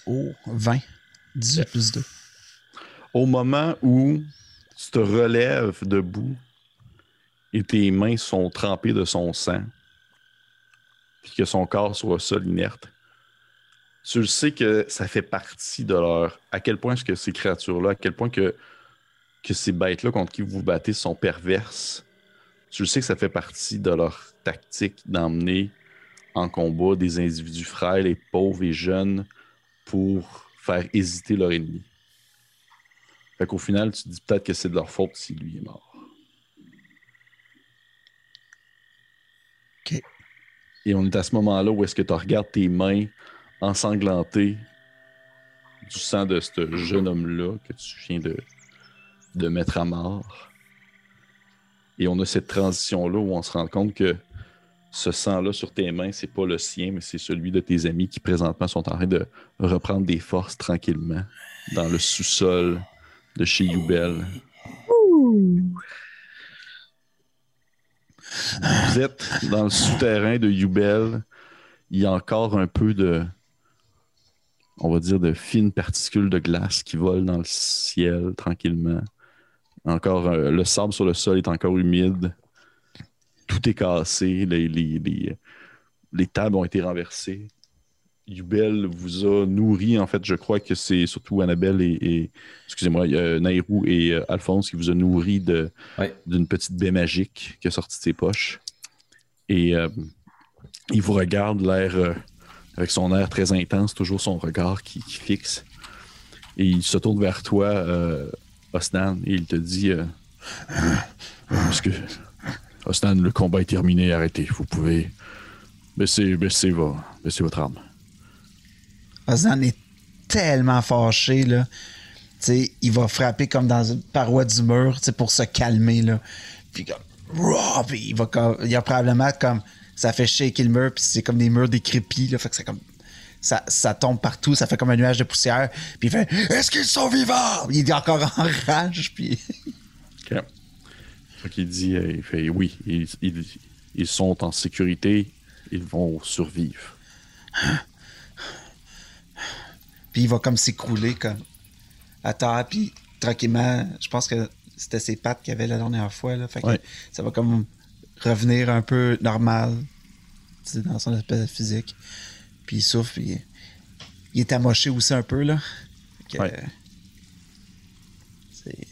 Oh, 20. 18 plus 2. Au moment où tu te relèves debout et tes mains sont trempées de son sang, puis que son corps soit sol inerte, tu le sais que ça fait partie de leur. À quel point est-ce que ces créatures-là, à quel point que que ces bêtes-là contre qui vous vous battez sont perverses, tu le sais que ça fait partie de leur tactique d'emmener en combat des individus frêles et pauvres et jeunes pour faire hésiter leur ennemi. Fait qu'au final, tu te dis peut-être que c'est de leur faute si lui est mort. OK. Et on est à ce moment-là où est-ce que tu regardes tes mains ensanglantées du sang de ce jeune homme-là que tu viens de, de mettre à mort. Et on a cette transition-là où on se rend compte que ce sang-là sur tes mains, c'est pas le sien, mais c'est celui de tes amis qui présentement sont en train de reprendre des forces tranquillement dans le sous-sol de chez Youbel. Vous êtes dans le souterrain de Youbel. Il y a encore un peu de, on va dire, de fines particules de glace qui volent dans le ciel tranquillement. Encore, euh, le sable sur le sol est encore humide. Tout est cassé. Les, les, tables ont été renversées. Yubel vous a nourri. En fait, je crois que c'est surtout Annabelle et, excusez-moi, Nairou et euh, Alphonse qui vous a nourri d'une petite baie magique qui a sorti de ses poches. Et euh, il vous regarde, l'air avec son air très intense, toujours son regard qui, fixe. Et il se tourne vers toi, Osnan et il te dit euh, parce que le combat est terminé, arrêtez. Vous pouvez baisser, baisser, votre arme. Osnan est tellement fâché, là. sais, il va frapper comme dans une paroi du mur, pour se calmer, là. Puis comme, il va comme, il y a probablement comme, ça fait shaker le mur, puis c'est comme des murs décrépits, là. Fait que c'est comme, ça, ça tombe partout, ça fait comme un nuage de poussière. Puis il fait, est-ce qu'ils sont vivants? Il est encore en rage, puis. (laughs) OK. Fait qu'il dit, euh, il fait oui, ils, ils- ils sont en sécurité, ils vont survivre. (gasps) Puis il va comme s'écrouler comme à terre, puis tranquillement, je pense que c'était ses pattes qu'il avait la dernière fois. Là, fait que Ouais. ça va comme revenir un peu normal dans son de physique. Puis il souffle, puis il est amoché aussi un peu. là. Ouais. euh,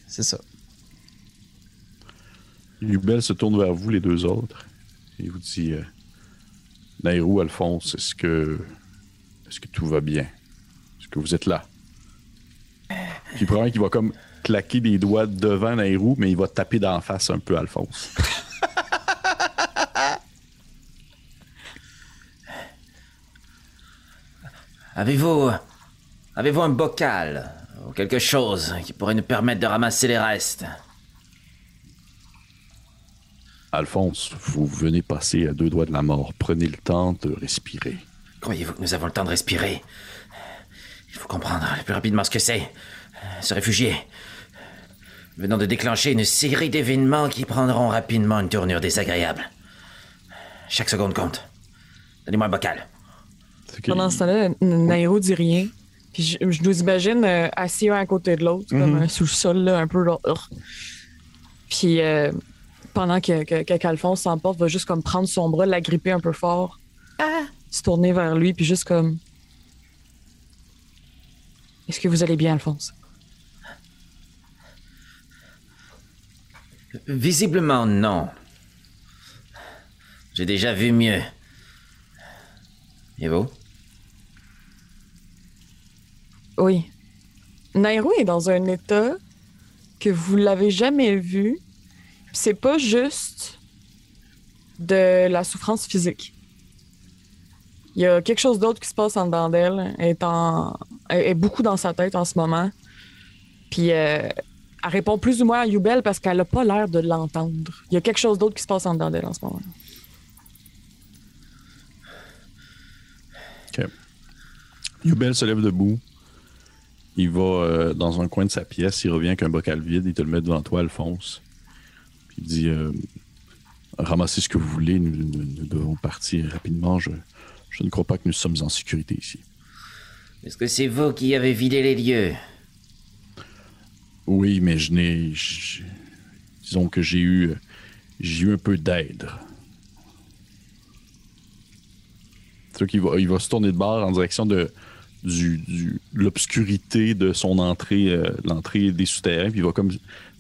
c'est- ça. Lubel se tourne vers vous, les deux autres, et vous dit euh, Nairou, Alphonse, est-ce que, est-ce que tout va bien? Est-ce que vous êtes là? Puis probablement qu'il va comme claquer des doigts devant Nairou, mais il va taper d'en face un peu Alphonse. (laughs) Avez-vous. Avez-vous un bocal ou quelque chose qui pourrait nous permettre de ramasser les restes? Alphonse, vous venez passer à deux doigts de la mort. Prenez le temps de respirer. Croyez-vous que nous avons le temps de respirer? Il faut comprendre le plus rapidement ce que c'est. Se réfugier. Venons de déclencher une série d'événements qui prendront rapidement une tournure désagréable. Chaque seconde compte. Donnez-moi un bocal. Pendant ce temps-là, Nairo dit rien. Puis je, je nous imagine euh, assis un à côté de l'autre, comme euh, sous le sol, là, un peu genre. Puis euh, pendant que, que, que qu'Alphonse s'emporte, va juste comme prendre son bras, l'agripper un peu fort, se tourner vers lui, puis juste comme. Est-ce que vous allez bien, Alphonse? Visiblement, non. J'ai déjà vu mieux. Et vous? Oui. Nairo est dans un état que vous l'avez jamais vu. C'est pas juste de la souffrance physique. Il y a quelque chose d'autre qui se passe en dedans d'elle. Elle est, en... est beaucoup dans sa tête en ce moment. Puis euh, elle répond plus ou moins à Yubel parce qu'elle a pas l'air de l'entendre. Il y a quelque chose d'autre qui se passe en dedans d'elle en ce moment. Ok. Yubel se lève debout. Il va euh, dans un coin de sa pièce. Il revient avec un bocal vide. Il te le met devant toi, Alphonse. Puis il dit euh, Ramassez ce que vous voulez. Nous, nous- nous devons partir rapidement. Je, je ne crois pas que nous sommes en sécurité ici. Est-ce que c'est vous qui avez vidé les lieux? Oui, mais je n'ai. Disons que j'ai eu. J'ai eu un peu d'aide. C'est qu'il va, il va se tourner de bord en direction de du, l'obscurité de son entrée, euh, l'entrée des souterrains, puis il va comme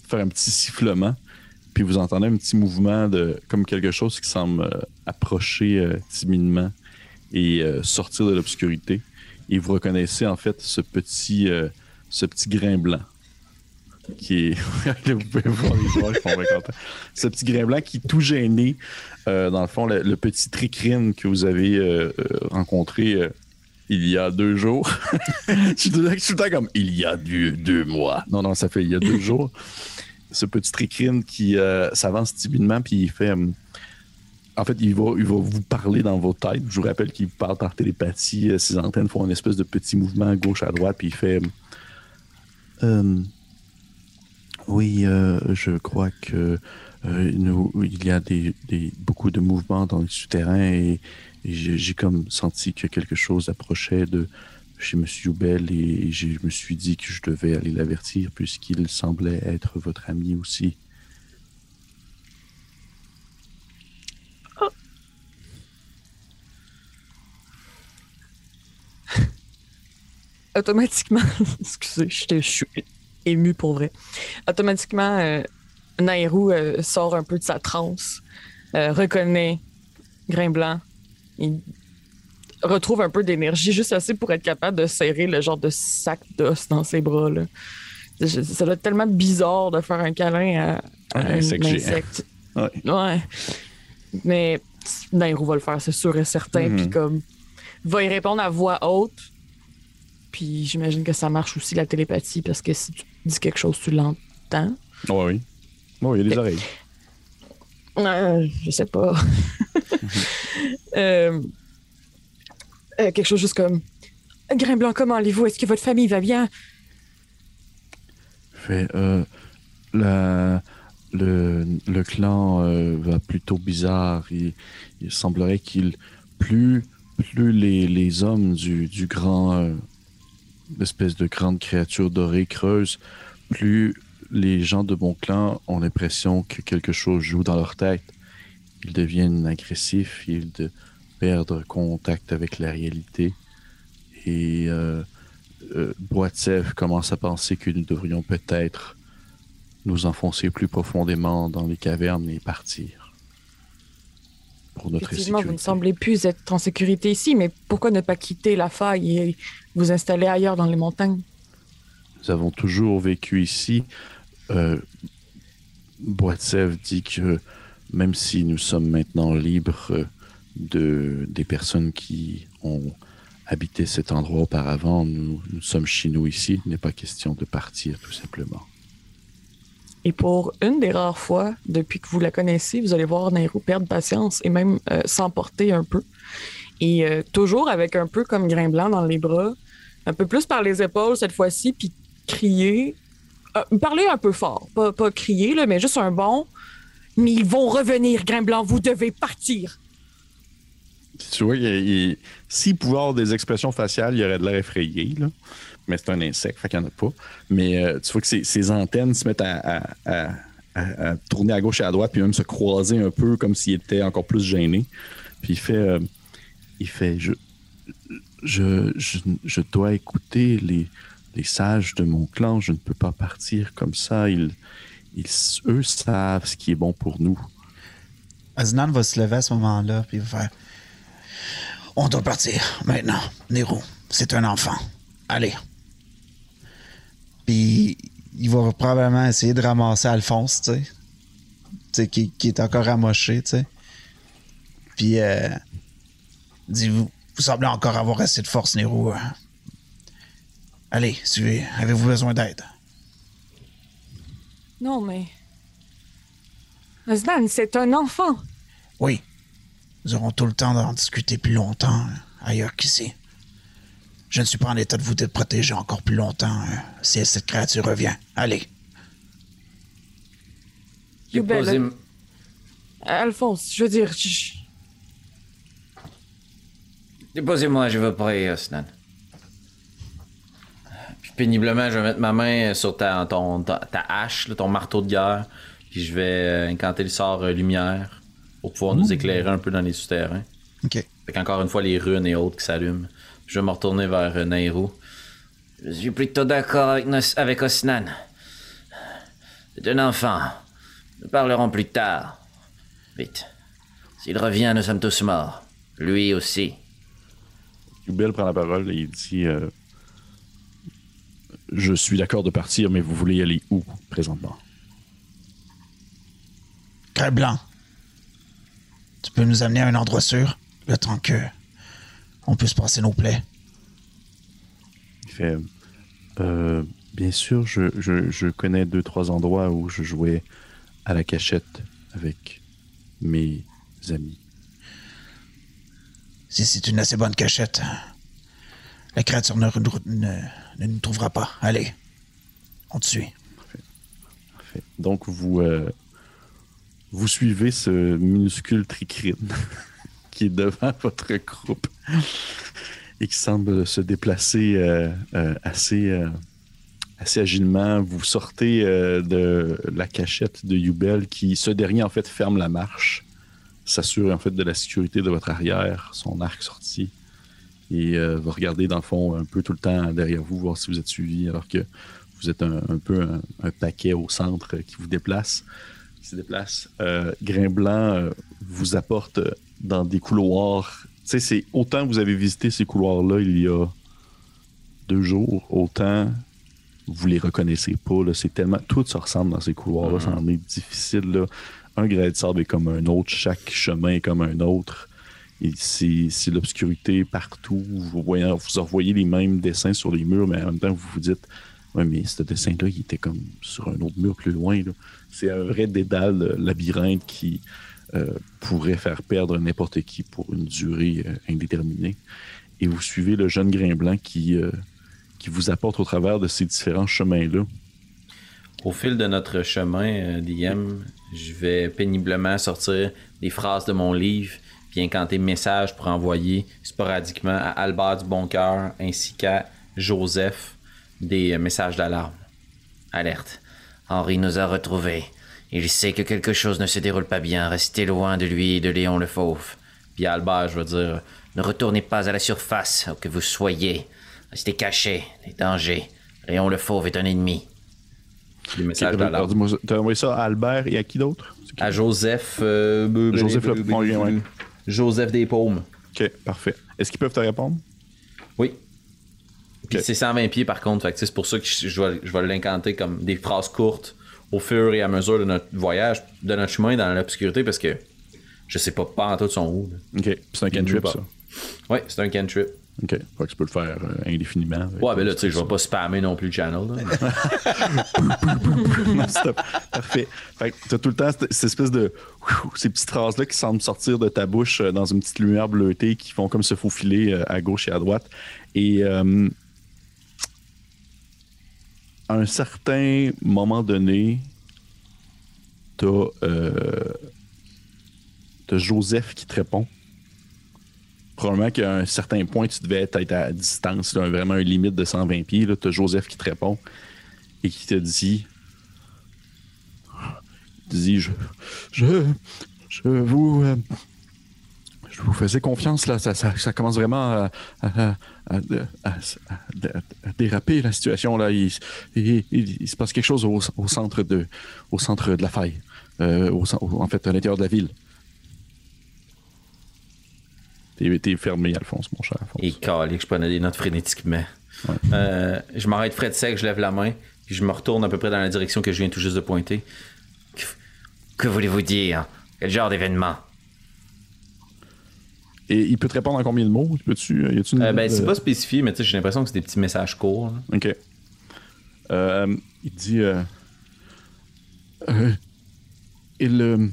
faire un petit sifflement, puis vous entendez un petit mouvement de comme quelque chose qui semble euh, approcher euh, timidement et sortir de l'obscurité. Et vous reconnaissez en fait ce petit, ce petit grain blanc qui est. (laughs) vous pouvez voir les joueurs qui sont contents. Ce petit grain blanc qui tout gêné. dans le fond, le, petit tricrine que vous avez rencontré il y a deux jours. (laughs) je suis tout le temps- comme il y a deux, deux mois. Non, non, ça fait il y a deux (laughs) jours. Ce petit tricrine qui euh, s'avance timidement, puis il fait. hum, en fait, il va, il va vous parler dans vos têtes. Je vous rappelle qu'il parle par télépathie. Euh, Ses antennes font une espèce de petit mouvement à gauche à droite, puis il fait. oui, euh, je crois que euh, nous- il y a des, des- beaucoup de mouvements dans le souterrain et j'ai comme senti que quelque chose approchait de chez Monsieur Youbel et, je me suis dit que je devais aller l'avertir puisqu'il semblait être votre ami aussi. (laughs) automatiquement, (laughs) excusez, je suis ému pour vrai. Automatiquement, euh, Nairou euh, sort un peu de sa transe, euh, reconnaît Grain Blanc, il retrouve un peu d'énergie, juste assez pour être capable de serrer le genre de sac d'os dans ses bras. Là. Ça doit être tellement bizarre de faire un câlin à, à Un insecte. (laughs) Ouais. Ouais. Mais Nairou va le faire, c'est sûr et certain. Mhm. Puis comme, va y répondre à voix haute. Puis j'imagine que ça marche aussi la télépathie parce que si tu dis quelque chose, tu l'entends. Ouais, oui. Oui, il y a des oreilles. Euh, je sais pas. (laughs) (laughs) Euh, euh, quelque chose juste comme Grain Blanc, comment allez-vous? Est-ce que votre famille va bien? Euh, le, clan va plutôt bizarre. Il, semblerait qu'il plus plus les, hommes du, du grand espèce de grande créature dorée creuse, plus les gens de mon clan ont l'impression que quelque chose joue dans leur tête. Ils deviennent agressifs, ils de perdre contact avec la réalité. Et euh, euh, Boitsev commence à penser que nous devrions peut-être nous enfoncer plus profondément dans les cavernes et partir. Pour notre Effectivement, vous ne semblez plus être en sécurité ici, mais pourquoi ne pas quitter la faille et vous installer ailleurs dans les montagnes? Nous avons toujours vécu ici. Euh, Boitsev dit que même si nous sommes maintenant libres euh, de, des personnes qui ont habité cet endroit auparavant, nous, sommes chez nous ici. Il n'est pas question de partir, tout simplement. Et pour une des rares fois, depuis que vous la connaissez, vous allez voir Nairo perdre patience et même euh, s'emporter un peu. Et euh, toujours avec un peu comme grain blanc dans les bras, un peu plus par les épaules cette fois-ci, puis crier. Euh, parler un peu fort, pas, pas crier, là, mais juste un bon. Mais ils vont revenir, grain blanc, vous devez partir. Tu vois, il- il- s'il pouvait avoir des expressions faciales, il aurait de l'air effrayé, là. Mais c'est un insecte, fait qu'il n'y en a pas. Mais euh, tu vois que ses, antennes se mettent à, tourner à gauche et à droite, puis même se croiser un peu comme s'il était encore plus gêné. Puis il fait, euh, il fait, je, je, je, dois écouter les, les sages de mon clan. Je ne peux pas partir comme ça. Ils, eux savent ce qui est bon pour nous. Aznan va se lever à ce moment-là, puis il va faire On doit partir maintenant. Nero, c'est un enfant. Allez. Puis il va probablement essayer de ramasser Alphonse, tu sais. Qui, est encore amoché, tu sais. Puis, euh, dit vous, vous semblez encore avoir assez de force, Nero. hein. Allez, suivez. Avez-vous besoin d'aide? Non, mais. Aznan, c'est un enfant. Oui. Nous aurons tout le temps d'en discuter plus longtemps hein, ailleurs qu'ici. Je ne suis pas en état de vous protéger encore plus longtemps hein, si cette créature revient. Allez. Yubel, Alphonse, je veux dire, je- Déposez-moi, je veux prier, Osnan. Péniblement, je vais mettre ma main sur ta, ton, ta, ta hache, là, ton marteau de guerre, puis je vais euh, incanter le sort euh, lumière pour pouvoir nous éclairer un peu dans les souterrains. OK. Fait qu'encore une fois, les runes et autres qui s'allument. Je vais me retourner vers euh, Nairo. Je suis plutôt d'accord avec, Nos- avec Osnan. C'est un enfant. Nous parlerons plus tard. Vite. S'il revient, nous sommes tous morts. Lui aussi. Prend la parole et il dit euh, Je suis d'accord de partir, mais vous voulez y aller où présentement? Cœur blanc. Tu peux nous amener à un endroit sûr, le temps que on puisse passer nos plaies. Il fait Euh, Bien sûr, je, je- je connais deux, trois endroits où je jouais à la cachette avec mes amis. Si c'est une assez bonne cachette, la créature ne, ne- ne nous trouvera pas. Allez. On te suit. Donc, vous, euh, vous suivez ce minuscule tricrine (laughs) qui est devant (laughs) votre groupe et qui semble se déplacer euh, euh, assez, assez agilement. Vous sortez de la cachette de Yubel qui, ce dernier, en fait, ferme la marche, s'assure en fait de la sécurité de votre arrière, son arc sorti, et euh, va regarder dans le fond un peu tout le temps derrière vous, voir si vous êtes suivi, alors que vous êtes un, un peu un, un paquet au centre qui vous déplace, qui se déplace. Euh, Grain Blanc euh, vous apporte euh, dans des couloirs. Tu sais, c'est autant vous avez visité ces couloirs-là il y a deux jours, autant vous les reconnaissez pas. C'est tellement. Tout se ressemble dans ces couloirs-là. Ça en est difficile. Là. Un grès de sable est comme un autre. Chaque chemin est comme un autre. C'est l'obscurité partout. Vous, voyez, vous revoyez les mêmes dessins sur les murs, mais en même temps, vous vous dites Ouais, mais ce dessin-là, il était comme sur un autre mur plus loin. C'est un vrai dédale euh, labyrinthe qui euh, pourrait faire perdre n'importe qui pour une durée euh, indéterminée. Et vous suivez le jeune grain blanc qui, qui vous apporte au travers de ces différents chemins-là. Au fil de notre chemin, DM, je vais péniblement sortir des phrases de mon livre, puis incanter messages pour envoyer sporadiquement à Albert du Boncoeur ainsi qu'à Joseph des messages d'alarme. Alerte. Henri nous a retrouvés. Il sait que quelque chose ne se déroule pas bien. Restez loin de lui et de Léon le Fauve. Puis à Albert, je veux dire, Ne retournez pas à la surface, où que vous soyez. Restez cachés. Les dangers. Léon le Fauve est un ennemi. Ok, messages d'alarme. T'as envoyé ça à Albert et à qui d'autre? À Joseph. euh, Joseph le. Joseph Despaumes. Ok, parfait. Est-ce qu'ils peuvent te répondre? Oui. Puis Ok. c'est 120 pieds par contre, c'est pour ça que je, je vais, je vais l'incanter comme des phrases courtes au fur et à mesure de notre voyage, de notre chemin dans l'obscurité, parce que je sais pas pas en tout son où. là. Ok, c'est un cantrip, ça. Ouais, c'est un cantrip. Ok, fait que tu peux le faire euh, indéfiniment. Ouais, ben là, tu sais, je vais pas spammer non plus le channel. (laughs) Non-stop. Parfait. Fait que t'as tout le temps cette, cette espèce de. Ces petites phrases-là qui semblent sortir de ta bouche euh, dans une petite lumière bleutée qui font comme se faufiler euh, à gauche et à droite. Et euh, à un certain moment donné, t'as euh, t'as Joseph qui te répond. Probablement qu'à un certain point, tu devais être à distance, là, vraiment une limite de 120 pieds. Tu as Joseph qui te répond et qui te dit dit je je je vous euh, je vous faisais confiance là. Ça, ça, commence vraiment à, déraper la situation là. Il, il- il- se passe quelque chose au, au centre de au centre de la faille Euh, en fait à l'intérieur de la ville t'es fermé Alphonse mon cher Alphonse. Et calé que je prenais des notes frénétiquement. Euh, je m'arrête frais de sec, je lève la main, puis je me retourne à peu près dans la direction que je viens tout juste de pointer. Que voulez-vous dire? Quel genre d'événement? Et il peut te répondre en combien de mots? Peux-tu une Euh, ben, c'est euh, pas spécifié, mais j'ai l'impression que c'est des petits messages courts. là. OK. Euh, il dit euh, euh, il, euh,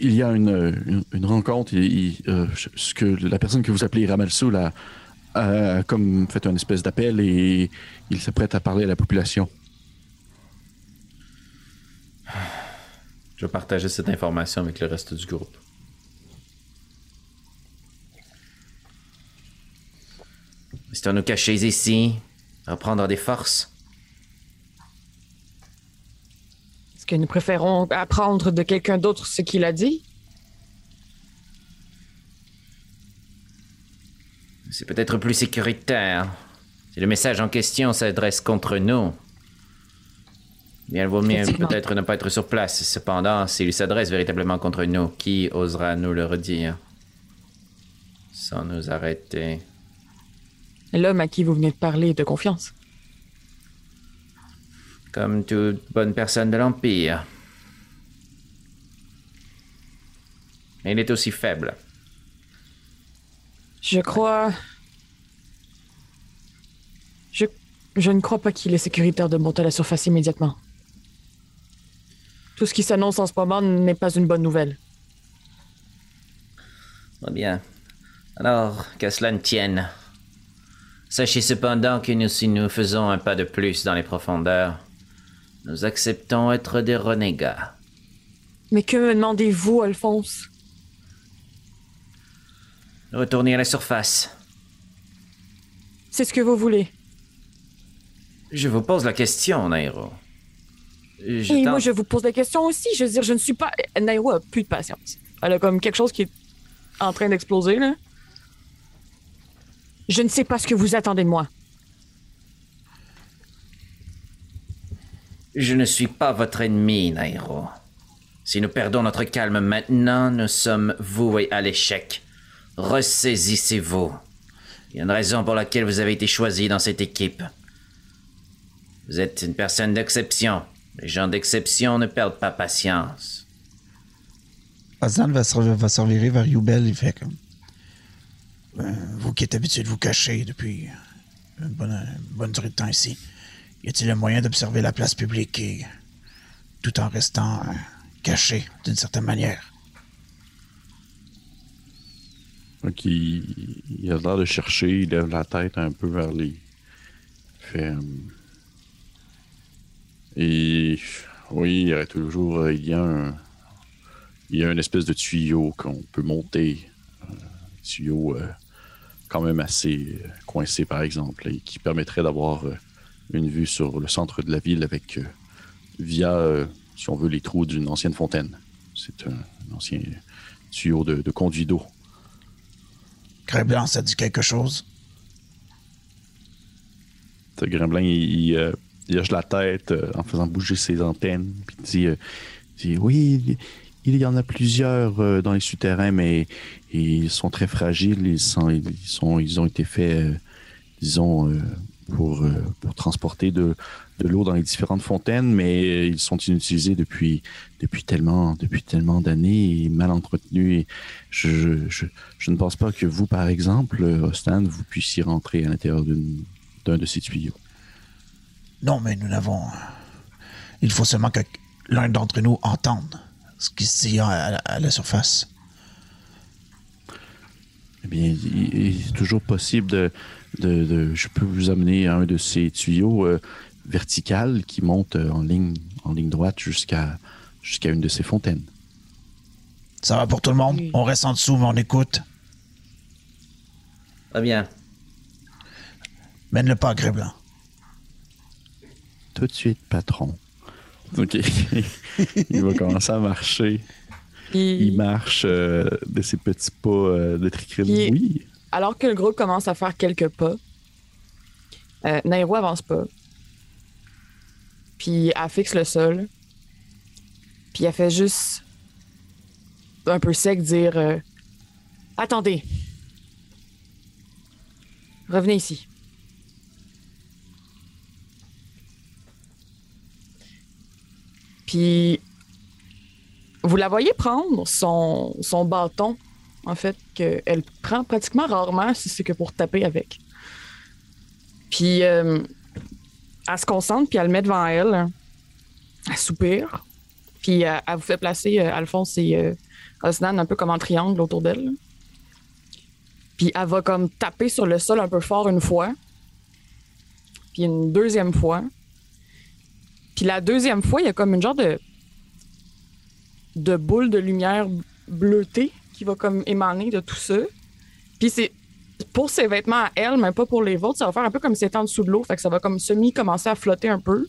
il y a une, rencontre. Il, il, euh, ce que la personne que vous appelez Ramalsoul a, a comme fait une espèce d'appel et il s'apprête à parler à la population. Je vais partager cette information avec le reste du groupe. Restons-nous cachés ici, reprendre des forces. Est-ce que nous préférons apprendre de quelqu'un d'autre ce qu'il a dit? C'est peut-être plus sécuritaire. Si le message en question s'adresse contre nous, bien vaut mieux peut-être ne pas être sur place. Cependant, s'il s'adresse véritablement contre nous, qui osera nous le redire? Sans nous arrêter L'homme à qui vous venez de parler est de confiance. Comme toute bonne personne de l'Empire. Mais il est aussi faible. Je crois. Je, je ne crois pas qu'il est sécuritaire de monter à la surface immédiatement. Tout ce qui s'annonce en ce moment n'est pas une bonne nouvelle. Très bien. Alors, qu'à cela ne tienne? Sachez cependant que nous, si nous faisons un pas de plus dans les profondeurs, nous acceptons être des renégats. Mais que me demandez-vous, Alphonse? Retournez à la surface. C'est ce que vous voulez. Je vous pose la question, Nairo. Je Et moi, je vous pose la question aussi. Je veux dire, je ne suis pas. Nairo a plus de patience. Elle a comme quelque chose qui est en train d'exploser, là. Je ne sais pas ce que vous attendez de moi. Je ne suis pas votre ennemi, Nairo. Si nous perdons notre calme maintenant, nous sommes voués à l'échec. Ressaisissez-vous. Il y a une raison pour laquelle vous avez été choisi dans cette équipe. Vous êtes une personne d'exception. Les gens d'exception ne perdent pas patience. Ozan va se, va revirer vers. Il fait comme Euh, vous qui êtes habitué de vous cacher depuis une bonne, une bonne durée de temps ici, y a-t-il un moyen d'observer la place publique tout en restant euh, caché d'une certaine manière? Donc, il, il a l'air de chercher, il lève la tête un peu vers les. Fait. euh, Et. Oui, il y aurait toujours. euh, Il y a un. Il y a une espèce de tuyau qu'on peut monter. Un tuyau euh, quand même assez coincé, par exemple, et qui permettrait d'avoir une vue sur le centre de la ville avec. euh, via, euh, si on veut, les trous d'une ancienne fontaine. C'est un, un ancien tuyau de, de conduit d'eau. Blanc, ça dit quelque chose? Ce Gremlin, il, il, euh, il hoche la tête euh, en faisant bouger ses antennes. Puis il dit, euh, dit, Oui, il, il y en a plusieurs dans les souterrains, mais ils sont très fragiles. Ils, sont, ils, sont, ils ont été faits, disons, pour, euh, pour transporter de, de l'eau dans les différentes fontaines, mais ils sont inutilisés depuis, depuis tellement, depuis tellement d'années et mal entretenus. Et je, je, je ne pense pas que vous, par exemple, euh, Ostan, vous puissiez rentrer à l'intérieur d'un de ces tuyaux. Non, mais nous n'avons. Il faut seulement que l'un d'entre nous entende ce qui se dit à, à- à la surface. Eh bien, il, il est toujours possible de, de, de- Je peux vous amener à un de ces tuyaux euh, verticales qui montent euh, en ligne, en ligne droite jusqu'à jusqu'à une de ces fontaines. Ça va pour tout le monde? Oui. On reste en dessous, mais on écoute. Très bien. Mène le pas, Grès blanc. Tout de suite, patron. (laughs) OK. il va commencer à marcher. Il marche euh, de ses petits pas euh, de tricrine. Il- Oui. Alors que le groupe commence à faire quelques pas, euh, Nairo avance pas. Puis elle fixe le sol. Puis elle fait juste un peu sec dire euh, Attendez. Revenez ici. Puis vous la voyez prendre son, son bâton, en fait, qu'elle prend pratiquement rarement si c'est que pour taper avec. Puis euh, elle se concentre, puis elle le met devant elle. Elle soupire. Puis euh, elle vous fait placer euh, Alphonse et Osnan un peu comme en triangle autour d'elle. Puis elle va comme taper sur le sol un peu fort une fois. Puis une deuxième fois. Puis la deuxième fois, il y a comme une genre de boule de lumière bleutée qui va comme émaner de tout ça. Puis c'est pour ses vêtements à elle, mais pas pour les vôtres, ça va faire un peu comme si c'était en dessous de l'eau, fait que ça va comme semi commencer à flotter un peu.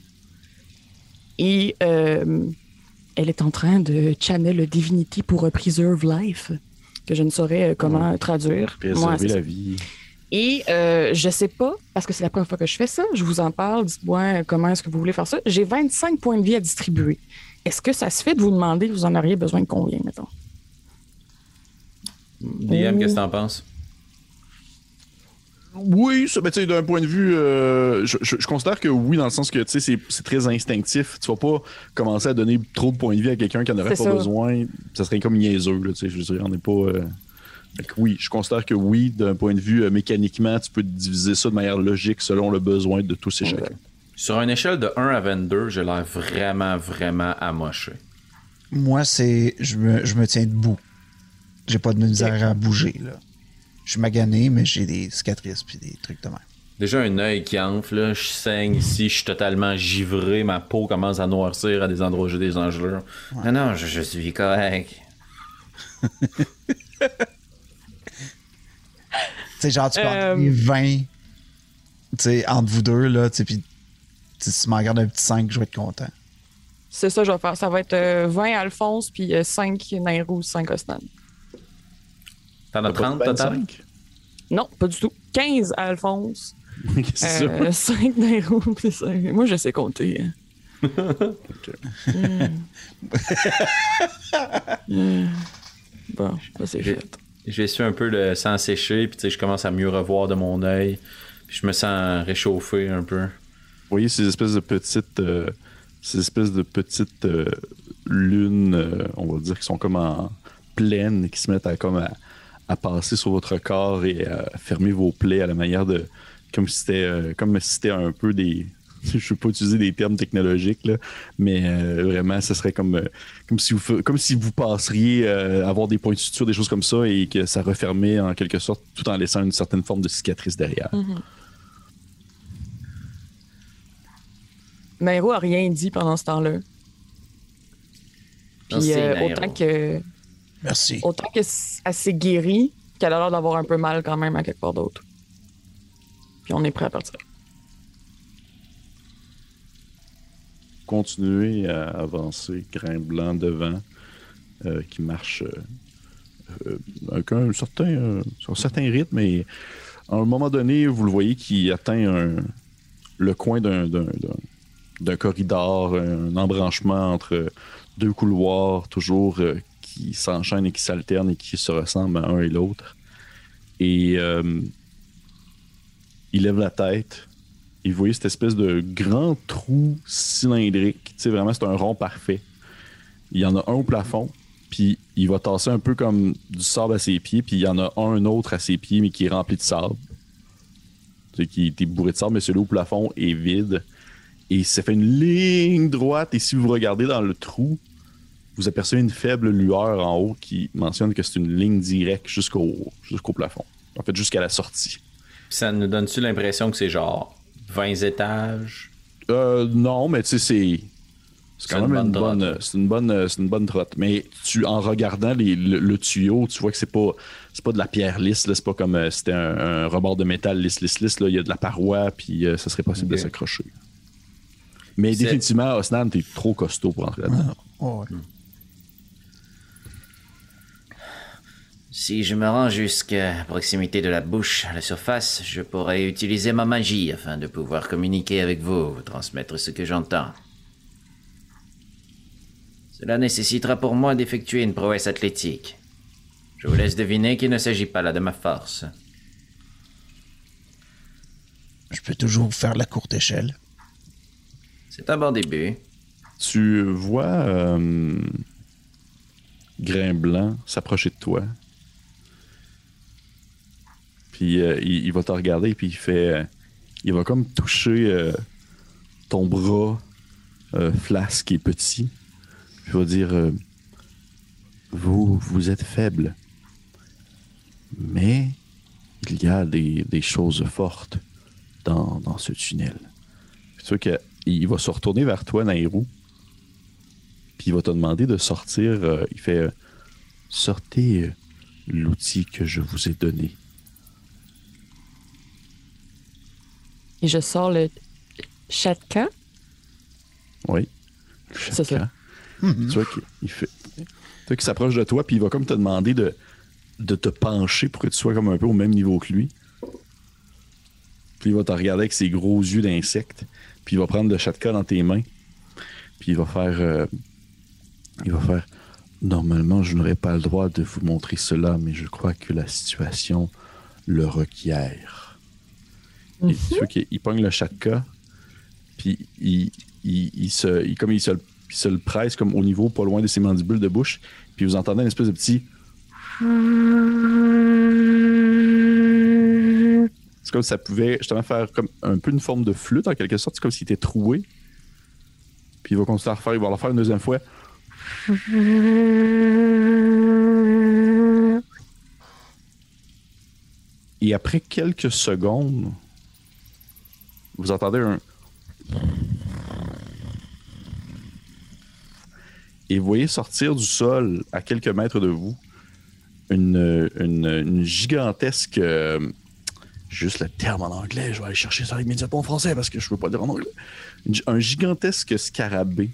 Et euh, elle est en train de channel Divinity pour Preserve Life, que je ne saurais euh, comment traduire. Préserver la vie. Et euh, je sais pas, parce que c'est la première fois que je fais ça, je vous en parle, dites-moi euh, comment est-ce que vous voulez faire ça. J'ai 25 points de vie à distribuer. Est-ce que ça se fait de vous demander, vous en auriez besoin de combien, mettons? DM, qu'est-ce que t'en penses? Oui, ça, ben, tu sais, d'un point de vue, euh, je, je- je considère que oui, dans le sens que tu sais, c'est c'est très instinctif. Tu vas pas commencer à donner trop de points de vie à quelqu'un qui en aurait pas ça. besoin. Ça serait comme niaiseux, là, tu sais, je veux dire, on n'est pas. euh, oui, je considère que oui, d'un point de vue euh, mécaniquement, tu peux diviser ça de manière logique selon le besoin de tous et chacun. Sur une échelle de 1 à 22, j'ai l'air vraiment, vraiment amoché. Moi, c'est. Je me, je me tiens debout. J'ai pas de misère à bouger, là. Je suis magané, mais j'ai des cicatrices puis des trucs de même. Déjà un œil qui enfle, là, je saigne ici, je suis totalement givré, ma peau commence à noircir à des endroits où j'ai des engelures. Non, non, je, je suis correct. (laughs) Tu sais, genre, tu Euh, donner 20, tu sais, entre vous deux, là, tu sais, puis si tu m'en gardes un petit 5, je vais être content. C'est ça que je vais faire. Ça va être euh, 20 Alphonse, puis euh, 5 Nairou, 5 Osnan. T'en as 30 total? Non, pas du tout. 15 Alphonse, (laughs) c'est ça. euh, 5 Nairou, puis cinq- Moi, je sais compter. hein. (laughs) Mm. Mm. Bon, ça c'est J'ai- fait. J'essuie un peu le sang séché, puis tu sais, je commence à mieux revoir de mon œil. Puis je me sens réchauffé un peu. Vous voyez ces espèces de petites, euh, ces espèces de petites euh, lunes, euh, on va dire, qui sont comme en pleine, qui se mettent à, comme à, à passer sur votre corps et à fermer vos plaies à la manière de. Comme si c'était, euh, comme si c'était un peu des. (laughs) Je ne veux pas utiliser des termes technologiques, là, mais euh, vraiment, ce serait comme, euh, comme, si vous, comme si vous passeriez euh, avoir des points de suture, des choses comme ça, et que ça refermait en quelque sorte, tout en laissant une certaine forme de cicatrice derrière. Nairo a rien dit pendant ce temps-là. Puis euh, autant que Merci. autant que c- elle s'est guérie, qu'elle a l'air d'avoir un peu mal quand même à quelque part d'autre. Puis on est prêt à partir. continuer à avancer, grain blanc devant, euh, qui marche euh, euh, avec un certain, euh, sur un certain rythme, et à un moment donné, vous le voyez qui atteint un- le coin d'un, d'un- d'un- d'un corridor, un embranchement entre deux couloirs, toujours euh, qui s'enchaînent et qui s'alternent et qui se ressemblent à un et l'autre. Et euh, il lève la tête, et vous voyez cette espèce de grand trou cylindrique. Tu sais, vraiment, c'est un rond parfait. Il y en a un au plafond, puis il va tasser un peu comme du sable à ses pieds, puis il y en a un autre à ses pieds, mais qui est rempli de sable. Tu sais, qui est bourré de sable, mais celui au plafond est vide. Et ça fait une ligne droite, et si vous regardez dans le trou, vous apercevez une faible lueur en haut qui mentionne que c'est une ligne directe jusqu'au jusqu'au plafond. En fait, jusqu'à la sortie. Puis ça nous donne-tu l'impression que c'est genre 20 étages? Euh, non, mais tu sais, c'est. C'est quand C'est même une une bonne c'est une bonne, c'est une bonne trotte. Mais tu, en regardant les- le, le tuyau, tu vois que c'est pas, c'est pas de la pierre lisse. là. C'est pas comme euh, c'était un, un rebord de métal lisse, lisse, lisse. Là. Il y a de la paroi, puis euh, ça serait possible de s'accrocher. Mais C'est- définitivement, Osnan, t'es trop costaud pour entrer là-dedans. Oh, ouais. Si je me rends jusqu'à proximité de la bouche, à la surface, je pourrais utiliser ma magie afin de pouvoir communiquer avec vous, vous transmettre ce que j'entends. Cela nécessitera pour moi d'effectuer une prouesse athlétique. Je vous laisse deviner qu'il ne s'agit pas là de ma force. Je peux toujours faire la courte échelle. C'est un bon début. Tu vois euh, Grain Blanc s'approcher de toi. Puis euh, il, va te regarder, puis il fait. euh, il va comme toucher euh, ton bras flasque et petit. Puis il va dire Vous, vous êtes faible. Mais il y a des, choses fortes dans, ce tunnel. C'est sûr qu'il va se retourner vers toi, Nairou. Puis il va te demander de sortir. il fait Sortez l'outil que je vous ai donné. Et je sors le chatka. Oui. C'est ça. Tu vois qu'il il fait. Tu vois qu'il s'approche de toi, puis il va comme te demander de, de te pencher pour que tu sois comme un peu au même niveau que lui. Puis il va te regarder avec ses gros yeux d'insecte. Puis il va prendre le chatka dans tes mains. Puis il va faire. euh, il va faire. Normalement, je n'aurais pas le droit de vous montrer cela, mais je crois que la situation le requiert. Et il pogne le chatka, puis il, se, comme il se, le- il se le presse comme au niveau pas loin de ses mandibules de bouche, puis vous entendez une espèce de petit. C'est comme si ça pouvait justement faire comme un peu une forme de flûte en quelque sorte, c'est comme s'il était troué. Puis il va continuer à refaire, il va le faire une deuxième fois. Et après quelques secondes, vous entendez un. Et vous voyez sortir du sol à quelques mètres de vous une, gigantesque. euh, juste le terme en anglais, je vais aller chercher ça immédiatement en français parce que je ne veux pas dire en anglais. Un gigantesque scarabée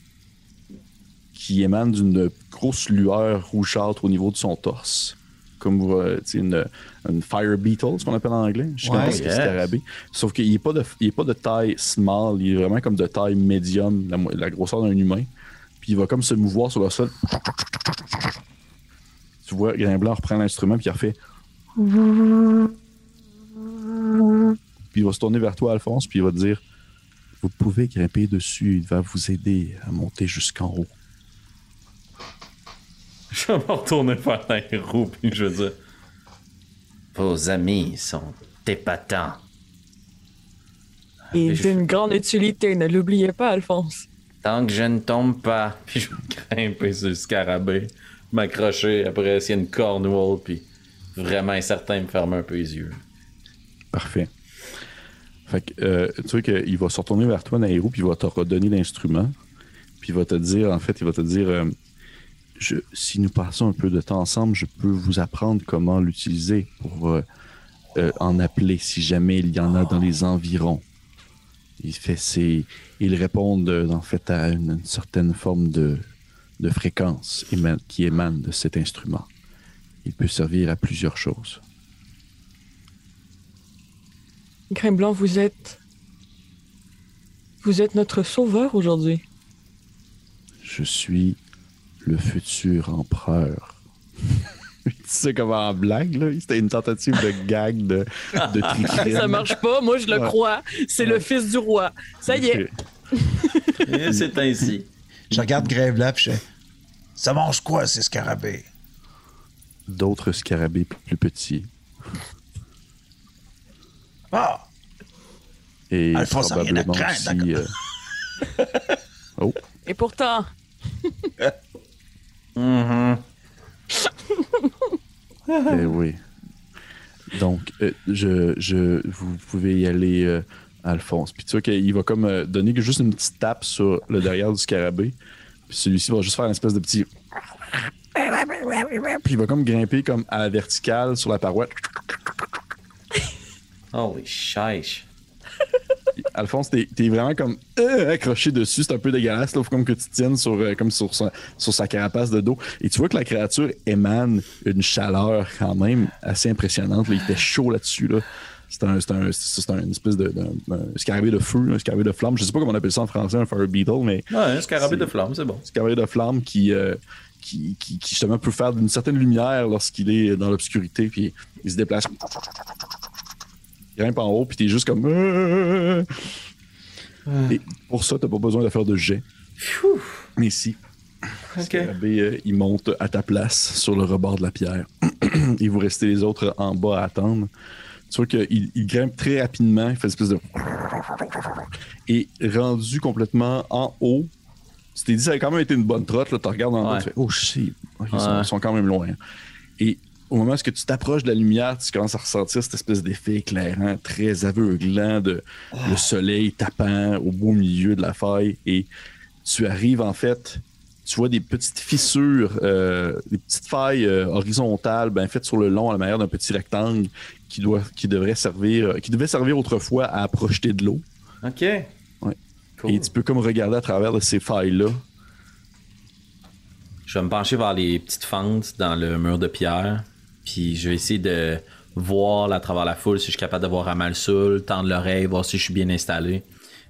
qui émane d'une grosse lueur rougeâtre au niveau de son torse. Comme euh, une, une fire beetle, ce qu'on appelle en anglais. Gigantesque yes. scarabée. Sauf qu'il n'est pas, de- il est pas de taille small, il est vraiment comme de taille médium, la grosseur d'un humain. Puis il va comme se mouvoir sur le sol. Tu vois, Grimblanc reprend l'instrument, puis il refait. Puis il va se tourner vers toi, Alphonse, puis il va te dire Vous pouvez grimper dessus, il va vous aider à monter jusqu'en haut. (laughs) Je vais me retourner vers Nairo, puis je veux dire. Vos amis sont épatants. Et je- d'une grande utilité, ne l'oubliez pas, Alphonse. Tant que je ne tombe pas. (laughs) Puis je vais grimper sur le scarabée, m'accrocher après s'il y a une cornwall, puis vraiment incertain, me fermer un peu les yeux. Parfait. Fait que, euh, tu vois qu'il va se retourner vers toi, Nairo, puis il va te redonner l'instrument. Puis il va te dire, en fait, il va te dire euh, je, si nous passons un peu de temps ensemble, je peux vous apprendre comment l'utiliser pour euh, euh, en appeler si jamais il y en a dans les environs. Il fait ses. Ils répondent euh, en fait à une, une certaine forme de, de fréquence qui émane de cet instrument. Il peut servir à plusieurs choses. Grain Blanc, vous êtes. Vous êtes notre sauveur aujourd'hui. Je suis le futur empereur. tu sais comment en blague, là? C'était une tentative de gag de, de (laughs) tricherie. Ça marche pas, moi je le Ouais. crois. C'est le fils du roi. Ça y est. C'est ainsi. Je regarde Grève là, puis je fais, Ça mange quoi, ces scarabées? D'autres scarabées plus petits. Ah! Et Alphonse a rien à probablement craindre, aussi... euh, (laughs) Oh, Et pourtant, (laughs) Mhm. eh oui. Donc, euh, je, je, vous pouvez y aller, euh, Alphonse. Puis tu vois qu'il va comme euh, donner juste une petite tape sur le derrière du scarabée. Puis celui-ci va juste faire une espèce de petit... Puis il va comme grimper comme à la verticale sur la paroi. Holy chiche. Alphonse, t'es t'es vraiment comme euh, accroché dessus. C'est un peu dégueulasse. Il faut comme que tu tiennes sur, euh, comme sur, sa, sur sa carapace de dos. Et tu vois que la créature émane une chaleur quand même assez impressionnante. là. Il était chaud là-dessus. Là. C'est un, un, un- une espèce de, un scarabée de feu, un scarabée de flamme. Je sais pas comment on appelle ça en français, un fire beetle, mais Ouais, un scarabée de flamme, c'est bon. scarabée de flamme qui, euh, qui, qui, qui, justement peut faire d'une certaine lumière lorsqu'il est dans l'obscurité. Puis il se déplace. Il grimpe en haut, puis t'es juste comme. Et pour ça, t'as pas besoin de faire de jet. Mais si. Ok. Scarabée, euh, il monte à ta place sur le rebord de la pierre. (clears throat) Et vous restez les autres en bas à attendre. Tu vois qu'il il grimpe très rapidement, il fait une espèce de. Et rendu complètement en haut, tu t'es dit, ça a quand même été une bonne trotte. Là, tu regardes en haut, Ouais. tu fais, oh shit, ils, sont, ils sont quand même loin. Et au moment où est-ce que tu t'approches de la lumière, tu commences à ressentir cette espèce d'effet éclairant, très aveuglant, de le soleil tapant au beau milieu de la faille. Et tu arrives en fait, tu vois des petites fissures, euh, des petites failles euh, horizontales, ben, faites sur le long à la manière d'un petit rectangle qui, doit, qui devrait servir, qui devait servir autrefois à projeter de l'eau. Ok. Ouais. Cool. Et tu peux comme regarder à travers de ces failles-là. Je vais me pencher vers les petites fentes dans le mur de pierre. Puis je vais essayer de voir à travers la foule si je suis capable de voir à mal soul, tendre l'oreille, voir si je suis bien installé.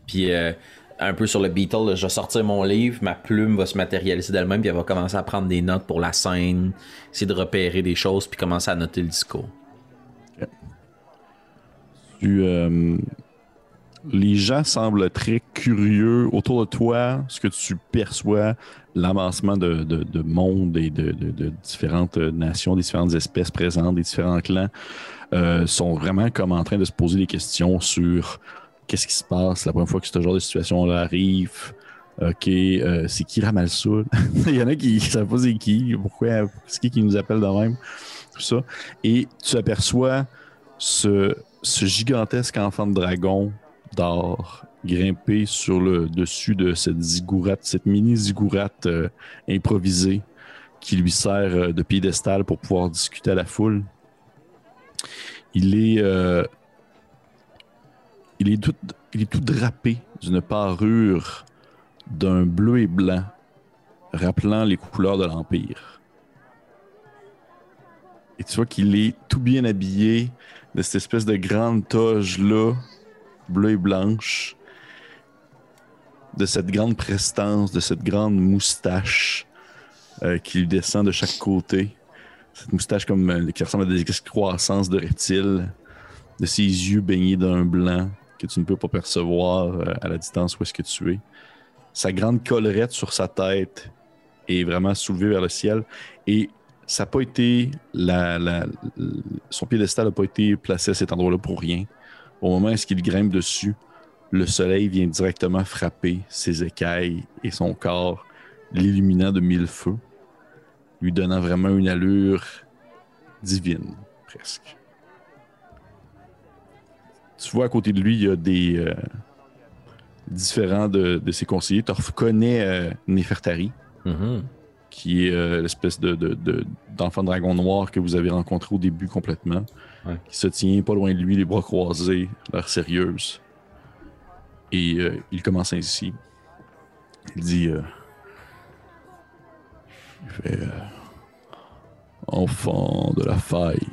Puis euh, un peu sur le Beetle, là, je vais sortir mon livre, ma plume va se matérialiser d'elle-même, puis elle va commencer à prendre des notes pour la scène, essayer de repérer des choses, puis commencer à noter le discours. Tu, euh, les gens semblent très curieux autour de toi, ce que tu perçois, l'avancement de, de, de monde et de, différentes nations, des différentes espèces présentes, des différents clans, euh, sont vraiment comme en train de se poser des questions sur qu'est-ce qui se passe la première fois que ce genre de situation-là arrive. Ok, euh, c'est qui Ramalsoul? (laughs) Il y en a qui ne savent pas c'est qui, pourquoi, c'est qui qui nous appelle de même, tout ça. Et tu aperçois ce gigantesque enfant de dragon d'or grimper sur le dessus de cette zigourate, cette mini zigourate euh, improvisée qui lui sert euh, de piédestal pour pouvoir discuter à la foule. Il est, euh, il est, tout, il est tout drapé d'une parure d'un bleu et blanc, rappelant les couleurs de l'Empire. Et tu vois qu'il est tout bien habillé de cette espèce de grande toge-là, bleue et blanche, de cette grande prestance, de cette grande moustache euh, qui lui descend de chaque côté. Cette moustache comme euh, qui ressemble à des excroissances de reptiles, de ses yeux baignés d'un blanc que tu ne peux pas percevoir euh, à la distance où est-ce que tu es. Sa grande collerette sur sa tête est vraiment soulevée vers le ciel et ça n'a pas été. Son piédestal n'a pas été placé à cet endroit-là pour rien. Au moment où il grimpe dessus, le soleil vient directement frapper ses écailles et son corps, l'illuminant de mille feux, lui donnant vraiment une allure divine, presque. Tu vois à côté de lui, il y a des. euh, différents de, de ses conseillers. Tu reconnais euh, Nefertari Mhm. qui est euh, l'espèce de, de- de- d'enfant dragon noir que vous avez rencontré au début complètement, Qui se tient pas loin de lui, les bras croisés, l'air sérieuse. Et euh, il commence ainsi. Il dit euh, fait, euh, Enfant de la faille,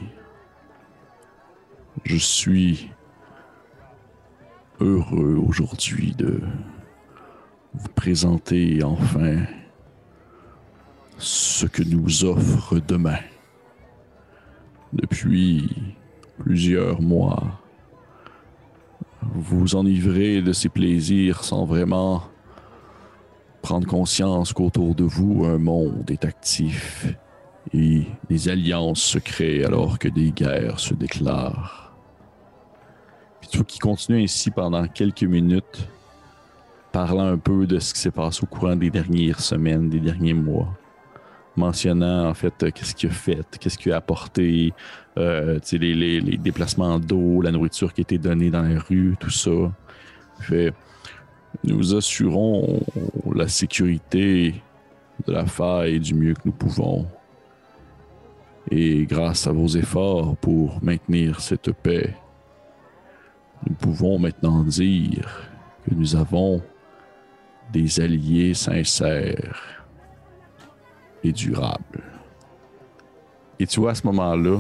je suis heureux aujourd'hui de vous présenter enfin ce que nous offre demain. Depuis plusieurs mois, vous enivrez de ces plaisirs sans vraiment prendre conscience qu'autour de vous, un monde est actif et des alliances se créent alors que des guerres se déclarent. Vois qu'il continue ainsi pendant quelques minutes, parlant un peu de ce qui s'est passé au courant des dernières semaines, des derniers mois mentionnant en fait euh, qu'est-ce qu'il a fait, qu'est-ce qu'il a apporté, euh, les- les déplacements d'eau, la nourriture qui a été donnée dans les rues, tout ça. Fait, nous assurons la sécurité de la faille du mieux que nous pouvons. Et grâce à vos efforts pour maintenir cette paix, nous pouvons maintenant dire que nous avons des alliés sincères et durable. Et tu vois à ce moment-là,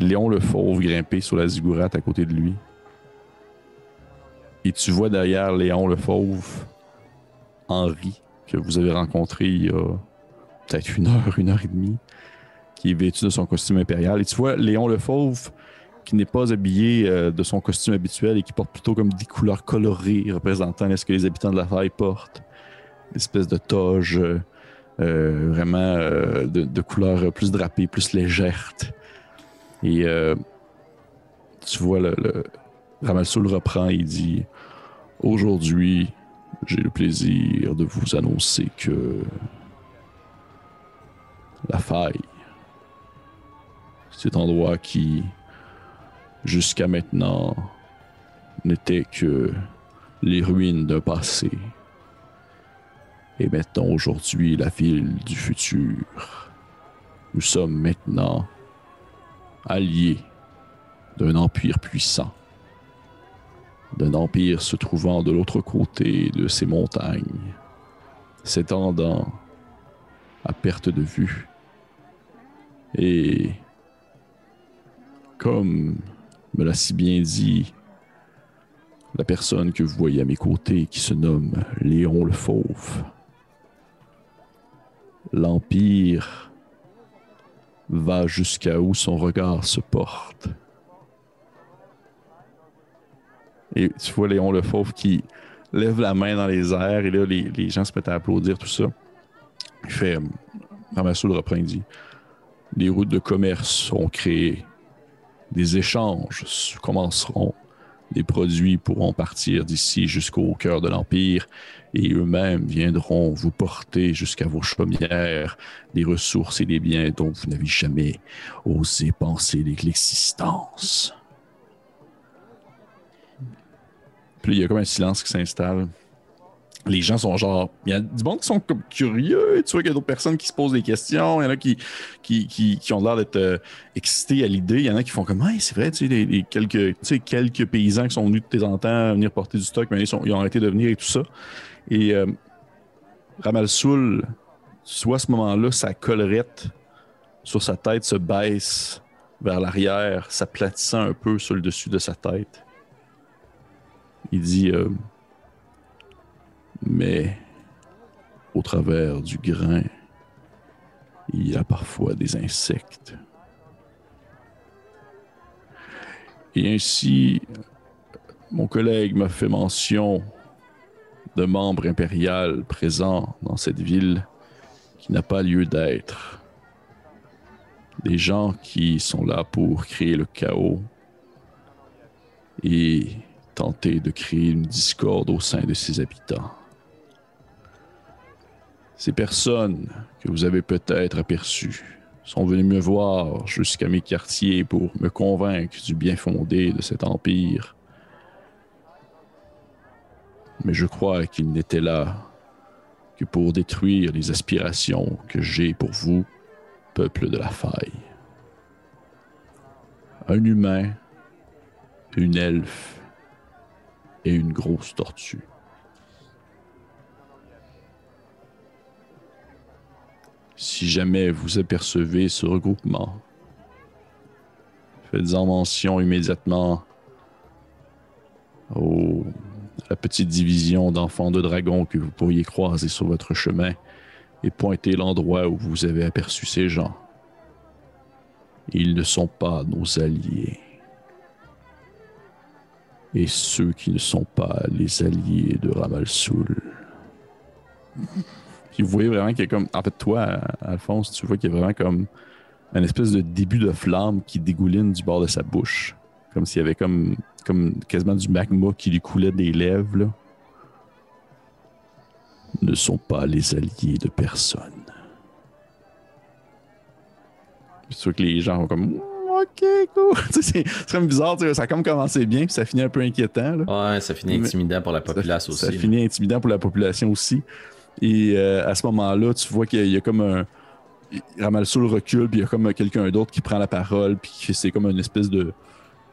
Léon le Fauve grimper sur la zigourate à côté de lui. Et tu vois derrière Léon le Fauve Henri, que vous avez rencontré il y a peut-être une heure, une heure et demie, qui est vêtu de son costume impérial. Et tu vois Léon le Fauve qui n'est pas habillé euh, de son costume habituel et qui porte plutôt comme des couleurs colorées représentant ce que les habitants de la faille portent espèce de toge euh, euh, vraiment euh, de, de couleur plus drapée, plus légère. Et tu vois, le, le reprend et dit Aujourd'hui, j'ai le plaisir de vous annoncer que la faille, cet endroit qui, jusqu'à maintenant, n'était que les ruines d'un passé, et maintenant aujourd'hui la ville du futur. Nous sommes maintenant alliés d'un empire puissant, d'un empire se trouvant de l'autre côté de ces montagnes, s'étendant à perte de vue. Et comme me l'a si bien dit la personne que vous voyez à mes côtés qui se nomme Léon le Fauve, l'Empire va jusqu'à où son regard se porte. Et tu vois Léon le Fauve qui lève la main dans les airs et là, les, les gens se mettent à applaudir, tout ça. Il fait, euh, Ramassou le reprend, dit, des routes de commerce seront créées, des échanges commenceront, des produits pourront partir d'ici jusqu'au cœur de l'Empire et eux-mêmes viendront vous porter jusqu'à vos chaumières des ressources et des biens dont vous n'avez jamais osé penser l'existence. Puis il y a comme un silence qui s'installe. Les gens sont genre. Il y a du monde qui sont comme curieux. Tu vois qu'il y a d'autres personnes qui se posent des questions. Il y en a qui, qui, qui, ont l'air d'être euh, excités à l'idée. Il y en a qui font comme, hey, c'est vrai, tu sais, quelques, tu sais, quelques paysans qui sont venus de temps en temps venir porter du stock, mais ils, sont- ils ont arrêté de venir et tout ça. Et euh, Ramalsoul, soit à ce moment-là, sa collerette sur sa tête se baisse vers l'arrière, s'aplatissant un peu sur le dessus de sa tête. Il dit euh, Mais au travers du grain, il y a parfois des insectes. Et ainsi, mon collègue m'a fait mention de membres impériaux présents dans cette ville qui n'a pas lieu d'être. Des gens qui sont là pour créer le chaos et tenter de créer une discorde au sein de ses habitants. Ces personnes que vous avez peut-être aperçues sont venues me voir jusqu'à mes quartiers pour me convaincre du bien fondé de cet empire. Mais je crois qu'ils n'étaient là que pour détruire les aspirations que j'ai pour vous, peuple de la faille. Un humain, une elfe et une grosse tortue. Si jamais vous apercevez ce regroupement, faites-en mention immédiatement à la petite division d'enfants de dragons que vous pourriez croiser sur votre chemin et pointez l'endroit où vous avez aperçu ces gens. Ils ne sont pas nos alliés. Et ceux qui ne sont pas les alliés de Ramalsoul. Puis vous voyez vraiment qu'il y a comme. En fait, toi, Alphonse, tu vois qu'il y a vraiment comme un espèce de début de flamme qui dégouline du bord de sa bouche. Comme s'il y avait comme, comme quasiment du magma qui lui coulait des lèvres. Là. Ne sont pas les alliés de personne. C'est sûr que les gens vont comme. Ok, cool. (laughs) C'est comme bizarre, ça a comme commencé bien, puis ça finit un peu inquiétant. Là. Ouais, ça finit intimidant pour la population Ça, aussi. ça finit intimidant pour la population aussi. Et euh, à ce moment-là, tu vois qu'il y a- comme un. Ramalsoul recule, puis il y a comme quelqu'un d'autre qui prend la parole, puis c'est comme une espèce de,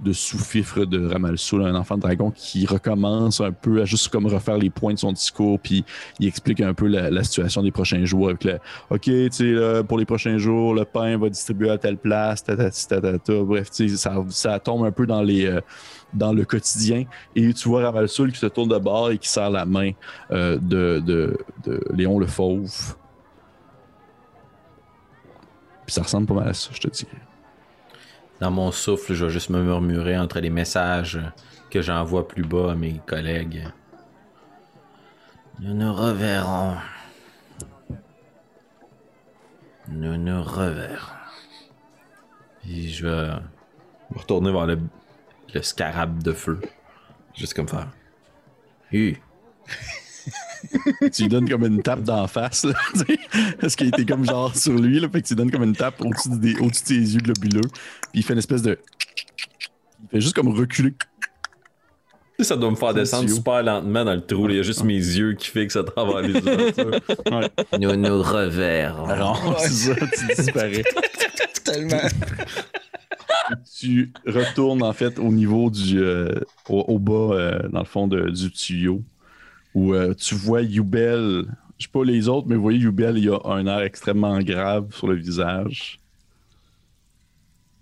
de sous-fifre de Ramalsoul, un enfant de dragon qui recommence un peu à juste comme refaire les points de son discours, puis il explique un peu la, situation des prochains jours avec le OK, tu sais, pour les prochains jours, le pain va distribuer à telle place, tatati, tatata. Bref, tu sais, ça, ça tombe un peu dans les. euh, dans le quotidien et tu vois Ramalsoul qui se tourne de bord et qui serre la main euh, de, de, de Léon le Fauve. Puis ça ressemble pas mal à ça, je te dis. Dans mon souffle, je vais juste me murmurer entre les messages que j'envoie plus bas à mes collègues. Nous nous reverrons. Nous nous reverrons. Puis je vais retourner vers le, le scarab de feu. Juste comme faire. Hu. (laughs) (laughs) tu lui donnes comme une tape d'en face, là, (laughs) parce qu'il était comme genre sur lui, là, fait que tu lui donnes comme une tape au-dessus des- au-dessus de ses yeux globuleux, puis il fait une espèce de. (tsk) Il fait juste comme reculer. Ça doit me faire descendre super lentement dans le trou. Il y a juste mes yeux qui fixent à travers les ouvertures. Ouais. Nous nous reverrons. Alors, c'est ça, tu disparais. (laughs) Tellement. tu retournes en fait au niveau du euh, au, au bas euh, dans le fond de- du tuyau où euh, tu vois Yubel je sais pas les autres mais vous voyez Yubel il a un air extrêmement grave sur le visage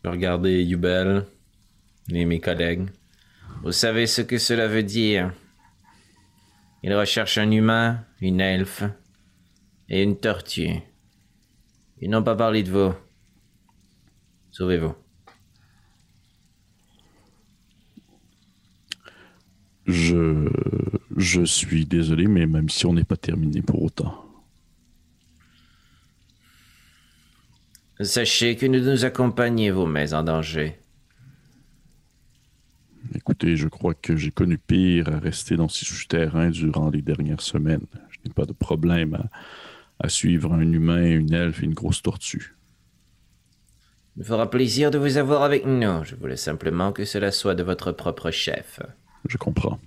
Je vais regarder Yubel et mes collègues. Vous savez ce que cela veut dire Il recherche un humain, une elfe et une tortue. Ils n'ont pas parlé de vous. Sauvez-vous. je je suis désolé mais ma mission n'est pas terminée pour autant Sachez que nous nous accompagnez vous mets en danger. écoutez je crois que j'ai connu pire à rester dans ces souterrains durant les dernières semaines je n'ai pas de problème à, à suivre un humain une elfe et une grosse tortue Il me fera plaisir de vous avoir avec nous. Je voulais simplement que cela soit de votre propre chef. Je comprends.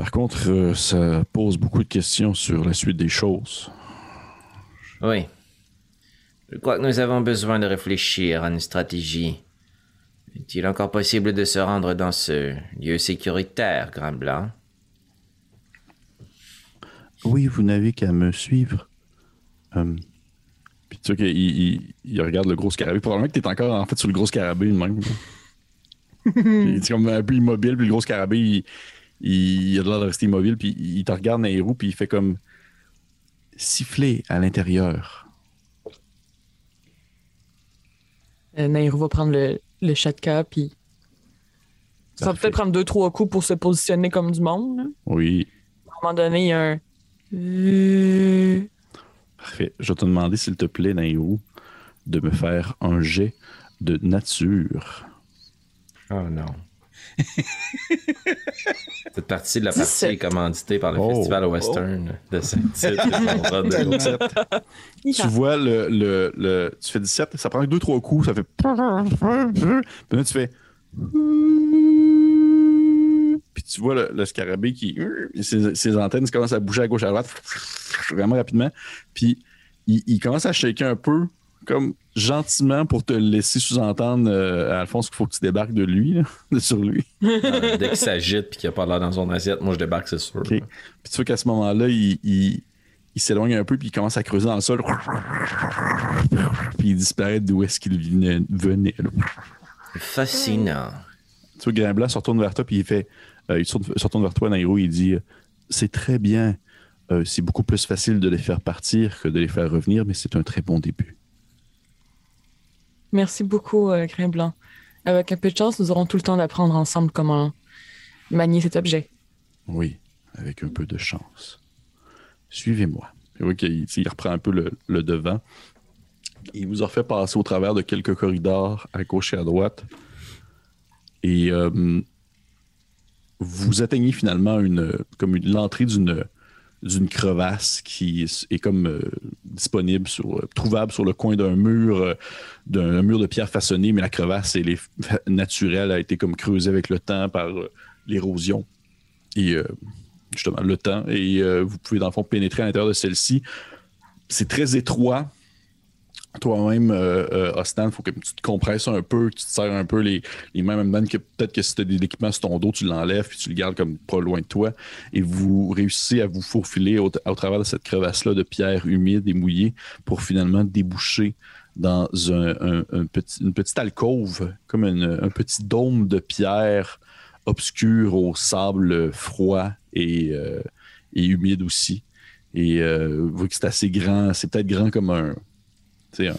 Par contre, euh, ça pose beaucoup de questions sur la suite des choses. Oui. Je crois que nous avons besoin de réfléchir à une stratégie. Est-il encore possible de se rendre dans ce lieu sécuritaire, Grand Blanc? Oui, vous n'avez qu'à me suivre. Euh, Puis tu vois qu'il il, il regarde le gros scarabée. Probablement que tu es encore en fait sur le gros scarabée de même. (laughs) il est comme un peu immobile, puis le gros scarabée, il, il, a l'air de rester immobile, puis il te regarde dans les roues, puis il fait comme siffler à l'intérieur. Euh, Nairou va prendre le, le chatka, puis. Ça va peut-être prendre deux, trois coups pour se positionner comme du monde. là. Oui. À un moment donné, il y a un. Euh, Parfait. Je vais te demander, s'il te plaît, Nairo, de me faire un jet de nature. Oh non. (laughs) Cette partie de la partie 17. est commanditée par le Oh. Festival Western de Saint-Tite. (laughs) Tu vois, le, le, le- tu fais 17, ça prend que 2-3 coups, ça fait. (laughs) Puis là, tu fais. Puis tu vois le, le scarabée qui. Ses, ses antennes commencent à bouger à gauche à droite, vraiment rapidement. Puis il, il commence à shaker un peu, comme gentiment pour te laisser sous-entendre, euh, Alphonse, qu'il faut que tu débarques de lui, là, (laughs) de sur lui. Euh, Dès qu'il s'agite puis qu'il n'y a pas l'air dans son assiette, moi je débarque, c'est sûr. Puis tu vois qu'à ce moment-là, il, il- il s'éloigne un peu, puis il commence à creuser dans le sol. Puis il disparaît d'où est-ce qu'il venait. là. Fascinant. Tu vois, Grimblanc se retourne vers toi, puis il fait. euh, il se retourne, vers toi, Nairo, il dit euh, C'est très bien. C'est beaucoup plus facile de les faire partir que de les faire revenir, mais c'est un très bon début. Merci beaucoup, euh, Grain Blanc. Avec un peu de chance, nous aurons tout le temps d'apprendre ensemble comment manier cet objet. Oui, avec un peu de chance. Suivez-moi. Qu'il- il reprend un peu le, devant. Il vous a fait passer au travers de quelques corridors à gauche et à droite. Et euh, vous atteignez finalement une, comme l'entrée d'une, d'une crevasse qui est comme euh, disponible, sur, euh, trouvable sur le coin d'un mur, euh, d'un un mur de pierre façonnée, mais la crevasse elle est naturelle, a été comme creusée avec le temps par l'érosion et justement le temps. Et vous pouvez dans le fond pénétrer à l'intérieur de celle-ci. C'est très étroit. Toi-même, euh, euh, il faut que tu te compresses un peu, que tu te serres un peu les, les mains, même que peut-être que si tu as de l'équipement sur ton dos, tu l'enlèves puis tu le gardes comme pas loin de toi. Et vous réussissez à vous faufiler au, au travers de cette crevasse-là de pierre humide et mouillée pour finalement déboucher dans un, une petite alcôve, comme un petit dôme de pierre obscur au sable froid et, euh, et humide aussi. Et euh, vous voyez que c'est assez grand, c'est peut-être grand comme un, tu sais, un,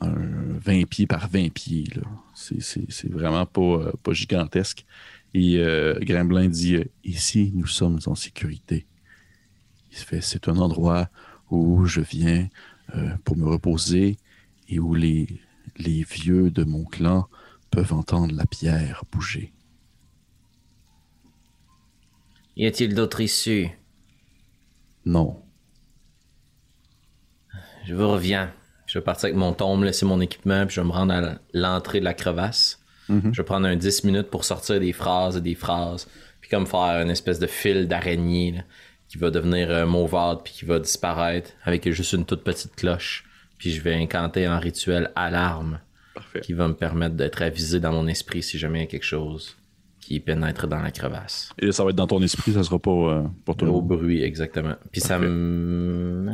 un 20 pieds par 20 pieds. C'est, vraiment pas, euh, pas gigantesque. Et euh, Grimblin dit euh, Ici, nous sommes en sécurité. Il se fait C'est un endroit où je viens euh, pour me reposer et où les, les vieux de mon clan peuvent entendre la pierre bouger. Y a-t-il d'autres issues Non. Je vous reviens. Je vais partir avec mon tombe, laisser mon équipement, puis je vais me rendre à l'entrée de la crevasse. Mhm. Je vais prendre un 10 minutes pour sortir des phrases et des phrases, puis comme faire une espèce de fil d'araignée qui va devenir euh, mauvade, puis qui va disparaître avec juste une toute petite cloche. Puis je vais incanter un rituel alarme Parfait. qui va me permettre d'être avisé dans mon esprit si jamais il y a quelque chose qui pénètre dans la crevasse. Et ça va être dans ton esprit, ça sera pas euh, pour tout le Au monde. bruit, exactement. Puis ça me...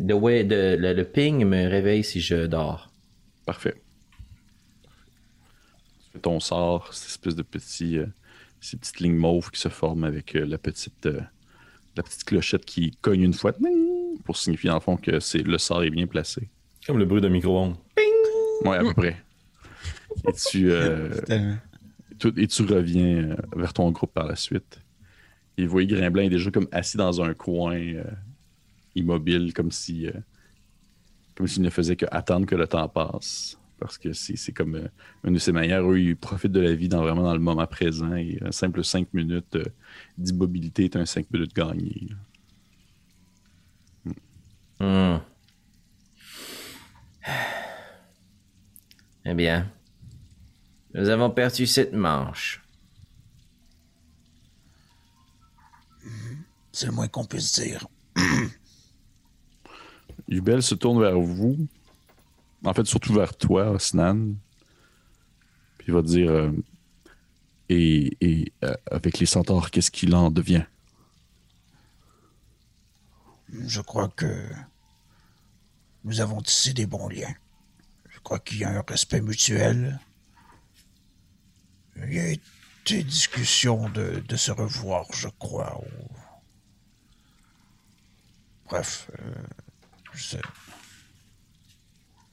De, ouais, de- le, le ping me réveille si je dors. Parfait. Tu fais ton sort, cette espèce de petit, euh, ces petites lignes mauves qui se forment avec euh, la petite, euh, la petite clochette qui cogne une fois pour signifier en fond que c'est le sort est bien placé. Comme le bruit de micro-ondes. Ouais, à peu près. Et tu, euh, et tu reviens euh, vers ton groupe par la suite. Et vous voyez Grimblin est déjà comme assis dans un coin euh, immobile, comme si euh, comme s'il ne faisait que attendre que le temps passe. Parce que c'est c'est comme euh, une de ces manières, eux, ils profitent de la vie dans, vraiment dans le moment présent. Et un simple 5 minutes euh, d'immobilité est un 5 minutes gagné. Hmm. Eh bien, Nous avons perdu cette manche. C'est le moins qu'on puisse dire. (clears throat) Yubel se tourne vers vous. En fait, surtout vers toi, Osnan. Puis il va te dire euh, Et, et, euh, avec les centaures, qu'est-ce qu'il en devient? Je crois que nous avons tissé des bons liens. Je crois qu'il y a un respect mutuel. Il y a été discussion de, de se revoir, je crois. ou- Bref, euh, je,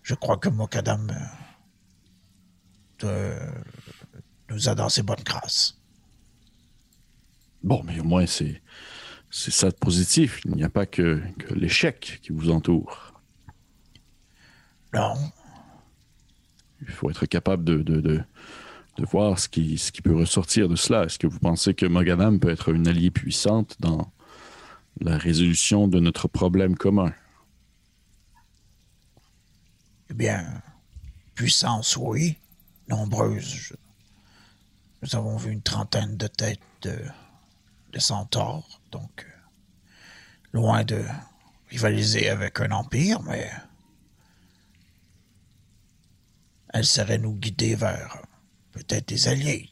je crois que Mokadam euh, nous a dans ses bonnes grâces. Bon, mais au moins, c'est c'est ça de positif. Il n'y a pas que, que l'échec qui vous entoure. Non. Il faut être capable de, de, de, de voir ce qui, ce qui peut ressortir de cela. Est-ce que vous pensez que Mogadam peut être une alliée puissante dans la résolution de notre problème commun? Eh bien, puissance, oui. Nombreuse. Nous avons vu une trentaine de têtes de, centaures, donc euh, loin de rivaliser avec un empire, mais elle saurait nous guider vers peut-être des alliés,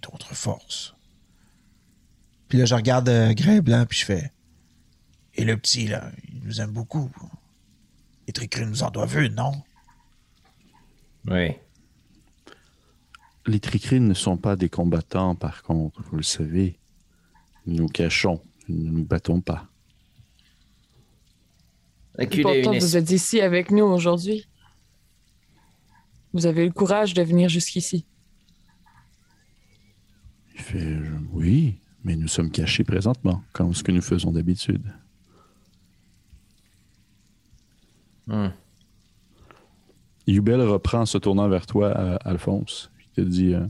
d'autres forces. Puis là, je regarde euh, Grain Blanc, puis je fais. Et le petit, là, il nous aime beaucoup. Les Tricris nous en doivent une, non? Oui. Les tricrines ne sont pas des combattants, par contre, vous le savez. Nous nous cachons, nous ne nous battons pas. Pourtant, une vous êtes ici avec nous aujourd'hui. Vous avez eu le courage de venir jusqu'ici. Il fait euh, Oui, mais nous sommes cachés présentement, comme ce que nous faisons d'habitude. Hmm. Yubel reprend en se tournant vers toi, euh, Alphonse. Il te dit euh,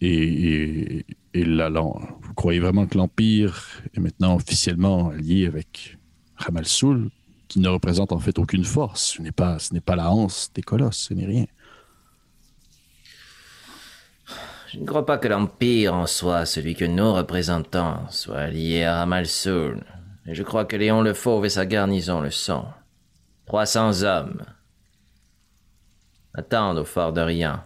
et, et, et là, là, vous croyez vraiment que l'Empire est maintenant officiellement allié avec Ramalsoul, qui ne représente en fait aucune force Ce n'est pas, n'est pas la hanse des colosses, ce n'est rien. Je ne crois pas que l'Empire en soit celui que nos représentants soient liés à Ramalsoul. Et je crois que Léon le Fauve et sa garnison le sont. 300 hommes. Attendent au fort de rien.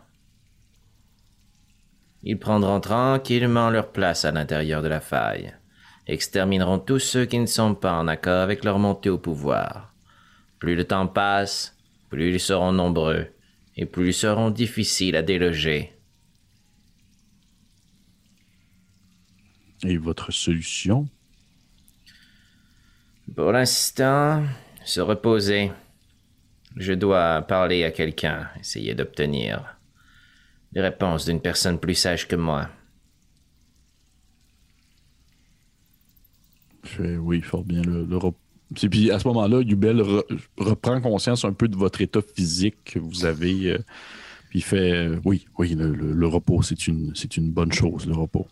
Ils prendront tranquillement leur place à l'intérieur de la faille. Extermineront tous ceux qui ne sont pas en accord avec leur montée au pouvoir. Plus le temps passe, plus ils seront nombreux, et plus ils seront difficiles à déloger. Et votre solution? Pour l'instant, se reposer. Je dois parler à quelqu'un, essayer d'obtenir des réponses d'une personne plus sage que moi. Je oui, fort bien. Le, puis à ce moment-là, Yubel re- reprend conscience un peu de votre état physique que vous avez. euh, puis il fait euh, Oui, oui, le, repos, c'est une, bonne chose, le repos.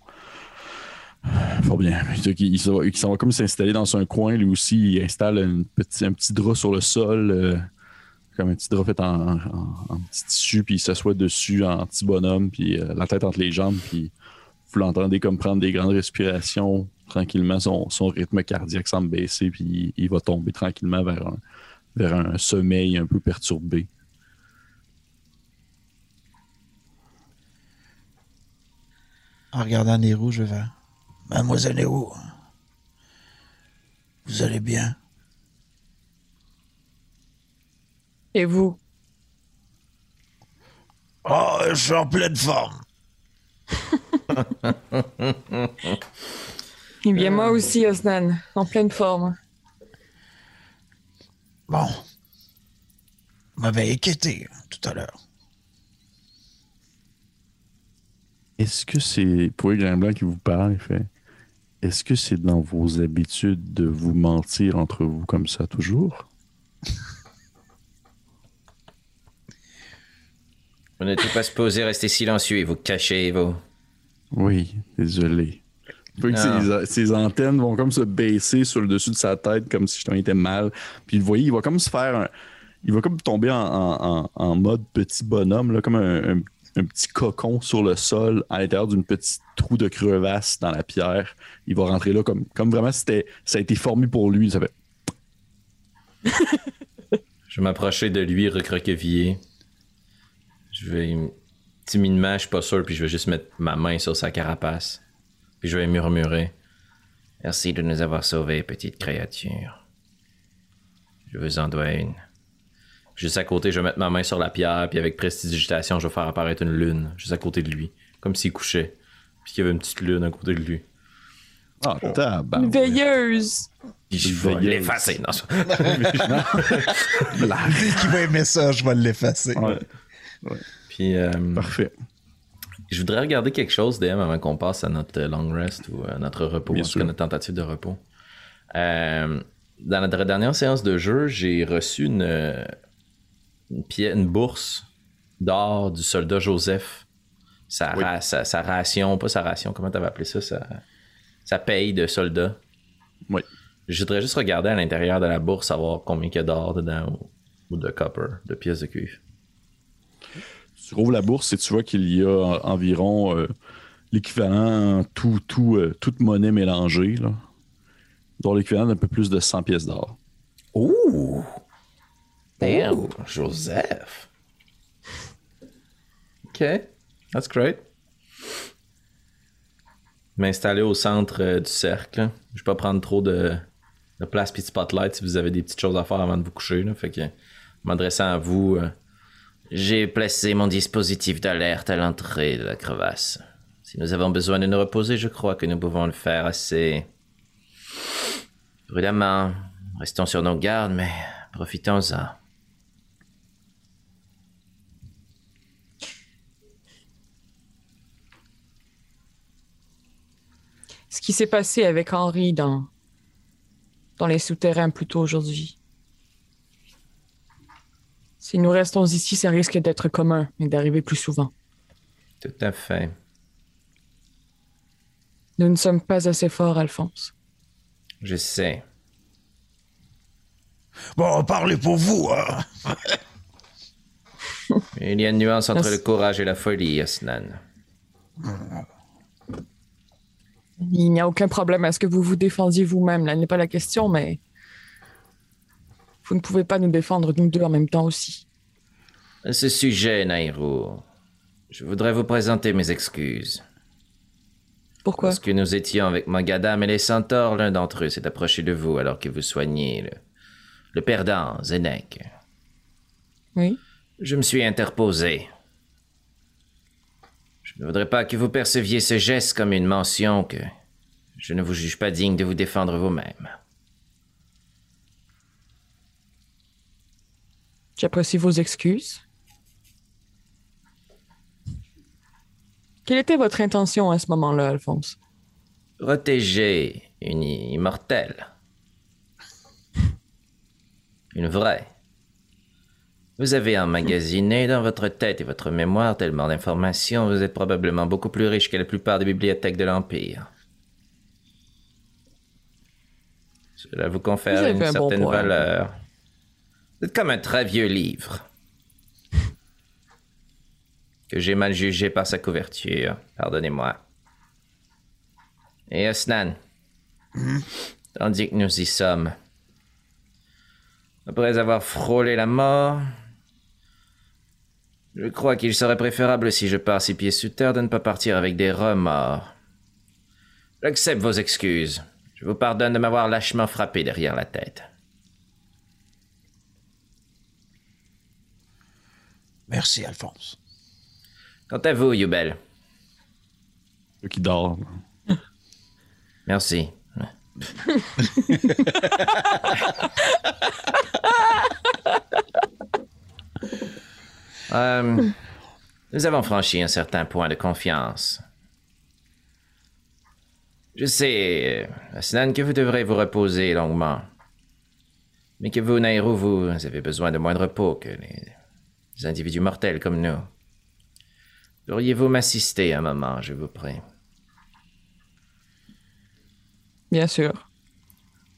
Fort bien. Il, s'en va- comme s'installer dans un coin, lui aussi. Il installe petit- un petit drap sur le sol, euh, comme un petit drap fait en, en- petit tissu, puis il s'assoit dessus en petit bonhomme, puis euh, la tête entre les jambes, puis vous l'entendez comme prendre des grandes respirations tranquillement, son, son rythme cardiaque semble baisser, puis il, il va tomber tranquillement vers un, vers un sommeil un peu perturbé. En regardant Nero, je vais. Mademoiselle Nero, vous allez bien? Et vous? Oh, je suis en pleine forme. (laughs) Eh bien, moi aussi, Osnan, en pleine forme. Bon. Vous m'avez inquiété hein, tout à l'heure. Est-ce que c'est, pour Blanc qui vous parle, il fait Est-ce que c'est dans vos habitudes de vous mentir entre vous comme ça toujours? Vous n'êtes pas supposé rester silencieux et vous cacher, vous. Oui, désolé. Ah. ses, ses antennes vont comme se baisser sur le dessus de sa tête comme si je était mal. Puis vous voyez, il va comme se faire un- Il va comme tomber en, en- en- en mode petit bonhomme, là, comme un, un- un petit cocon sur le sol à l'intérieur d'une petite trou de crevasse dans la pierre. Il va rentrer là comme, comme vraiment c'était- ça a été formé pour lui. Ça fait Je vais m'approcher de lui, recroquevillé. Je vais timidement, je suis pas sûr, puis je vais juste mettre ma main sur sa carapace. Puis je vais murmurer. Merci de nous avoir sauvés, petite créature. Je vous en dois une. Juste à côté, je vais mettre ma main sur la pierre, puis avec prestidigitation, je vais faire apparaître une lune, juste à côté de lui. Comme s'il couchait. Puis qu'il y avait une petite lune à côté de lui. Ah, tabarouette. Une veilleuse! Puis je vais l'effacer. Non, ça- Dès (laughs) qu'il va aimer ça, je vais l'effacer. Ouais, Puis euh, parfait. Je voudrais regarder quelque chose, DM, avant qu'on passe à notre euh, long rest ou à notre repos, Bien en tout cas notre tentative de repos. Euh, dans notre dernière séance de jeu, j'ai reçu une, euh, une, pièce, une bourse d'or du soldat Joseph. Sa, Oui. ra- sa, sa ration, pas sa ration, comment t'avais appelé ça? Sa, sa paye de soldat. Oui. Je voudrais juste regarder à l'intérieur de la bourse, savoir combien il y a d'or dedans ou, ou de copper, de pièces de cuivre. Tu rouvres la bourse et tu vois qu'il y a en- environ euh, l'équivalent, tout, tout, euh, toute monnaie mélangée, là, dont l'équivalent d'un peu plus de 100 pièces d'or. Ouh! Damn, Joseph. OK, that's great. M'installer au centre euh, du cercle. Je vais pas prendre trop de, de place puis de spotlight si vous avez des petites choses à faire avant de vous coucher. Là. Fait que, m'adressant à vous, euh, J'ai placé mon dispositif d'alerte à l'entrée de la crevasse. Si nous avons besoin de nous reposer, je crois que nous pouvons le faire assez prudemment. Restons sur nos gardes, mais profitons-en. Ce qui s'est passé avec Henri dans, dans les souterrains plus tôt aujourd'hui. Si nous restons ici, ça risque d'être commun et d'arriver plus souvent. tout à fait. Nous ne sommes pas assez forts, Alphonse. Je sais. Bon, parlez pour vous, hein. (laughs) Il y a une nuance entre le courage et la folie, Asnan. Il n'y a aucun problème à ce que vous vous défendiez vous-même. Là n'est pas la question, mais vous ne pouvez pas nous défendre nous deux en même temps aussi. À ce sujet, Nairo, je voudrais vous présenter mes excuses. Pourquoi? Lorsque nous étions avec Mogadam et les centaures, l'un d'entre eux s'est approché de vous alors que vous soigniez le, le perdant, Zenek. Oui. Je me suis interposé. Je ne voudrais pas que vous perceviez ce geste comme une mention que je ne vous juge pas digne de vous défendre vous-même. J'apprécie vos excuses. Quelle était votre intention à ce moment-là, Alphonse? Protéger une immortelle. Une vraie. Vous avez emmagasiné dans votre tête et votre mémoire tellement d'informations, vous êtes probablement beaucoup plus riche que la plupart des bibliothèques de l'Empire. Cela vous confère Vous une bon certaine valeur. Êtes comme un très vieux livre. Que j'ai mal jugé par sa couverture. Pardonnez-moi. Et Osnan, tandis que nous y sommes, après avoir frôlé la mort, je crois qu'il serait préférable si je pars six pieds sous terre de ne pas partir avec des remords. J'accepte vos excuses. Je vous pardonne de m'avoir lâchement frappé derrière la tête. Merci, Alphonse. Quant à vous, Yubel, Ceux qui dort. merci. (laughs) Euh, nous avons franchi un certain point de confiance. Je sais, euh, Asnan, que vous devrez vous reposer longuement. Mais que vous, Nairo, vous avez besoin de moins de repos que les, les individus mortels comme nous. Pourriez-vous m'assister un moment, je vous prie? Bien sûr.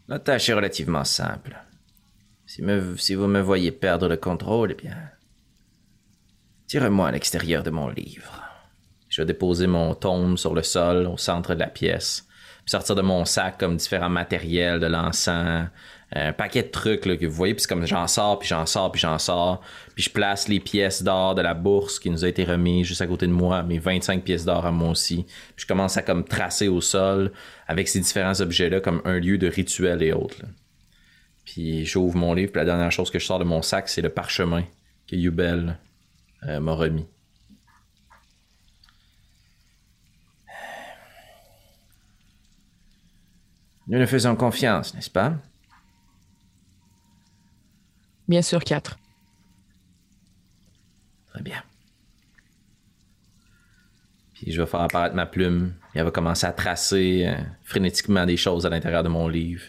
La tâche est relativement simple. Si, me- si vous me voyez perdre le contrôle, eh bien, tirez-moi à l'extérieur de mon livre. Je vais déposer mon tome sur le sol au centre de la pièce. Puis sortir de mon sac comme différents matériels, de l'encens, un paquet de trucs là, que vous voyez. Puis comme j'en sors, puis j'en sors, puis j'en sors. Puis je place les pièces d'or de la bourse qui nous a été remise juste à côté de moi, mes 25 pièces d'or à moi aussi. Puis je commence à comme tracer au sol avec ces différents objets-là comme un lieu de rituel et autres. Puis j'ouvre mon livre, puis la dernière chose que je sors de mon sac, c'est le parchemin que Yubel euh, m'a remis. Nous nous faisons confiance, n'est-ce pas? Bien sûr, quatre. Très bien. Puis je vais faire apparaître ma plume. Et elle va commencer à tracer euh, frénétiquement des choses à l'intérieur de mon livre.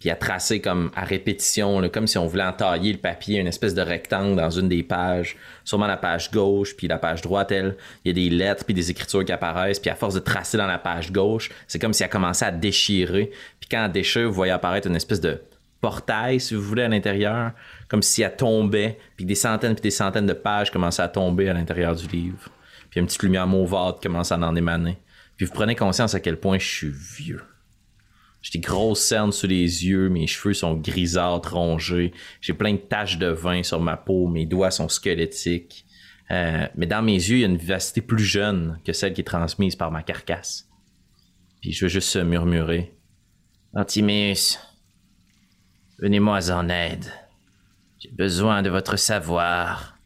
Puis à tracer comme à répétition, comme si on voulait entailler le papier, une espèce de rectangle dans une des pages. Sûrement la page gauche, puis la page droite, elle, il y a des lettres, puis des écritures qui apparaissent. Puis à force de tracer dans la page gauche, c'est comme si elle commençait à déchirer. Puis quand elle déchire, vous voyez apparaître une espèce de portail, si vous voulez, à l'intérieur, comme si elle tombait, puis des centaines puis des centaines de pages commençaient à tomber à l'intérieur du livre. Puis une petite lumière mauvaise commence à en émaner. Puis vous prenez conscience à quel point je suis vieux. J'ai des grosses cernes sous les yeux, mes cheveux sont grisâtres, rongés, j'ai plein de taches de vin sur ma peau, mes doigts sont squelettiques. Euh, mais dans mes yeux, il y a une vivacité plus jeune que celle qui est transmise par ma carcasse. Puis je veux juste murmurer. Antimus, venez-moi en aide. J'ai besoin de votre savoir.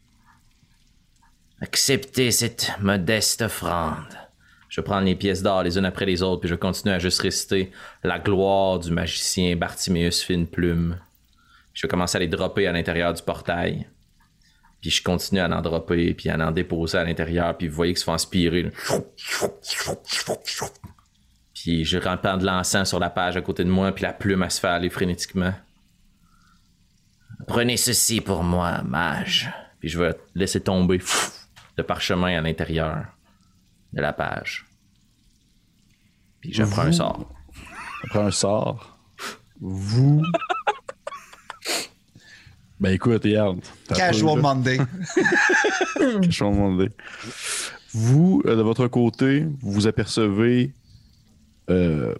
Acceptez cette modeste offrande. Je prends les pièces d'or les unes après les autres, puis je continue à juste réciter la gloire du magicien Bartiméus Fine Plume. Je vais commencer à les dropper à l'intérieur du portail. Puis je continue à en dropper, puis à en déposer à l'intérieur, puis vous voyez qu'ils se font aspirer. là. Puis je remplis de l'encens sur la page à côté de moi, puis la plume, elle se fait aller frénétiquement. Prenez ceci pour moi, mage. Puis je vais laisser tomber le parchemin à l'intérieur de la page. Puis je prends un sort. Après un sort, vous. ben écoute, regarde. Casual. Monday. (laughs) Casual Monday. Vous, euh, de votre côté, vous apercevez, euh,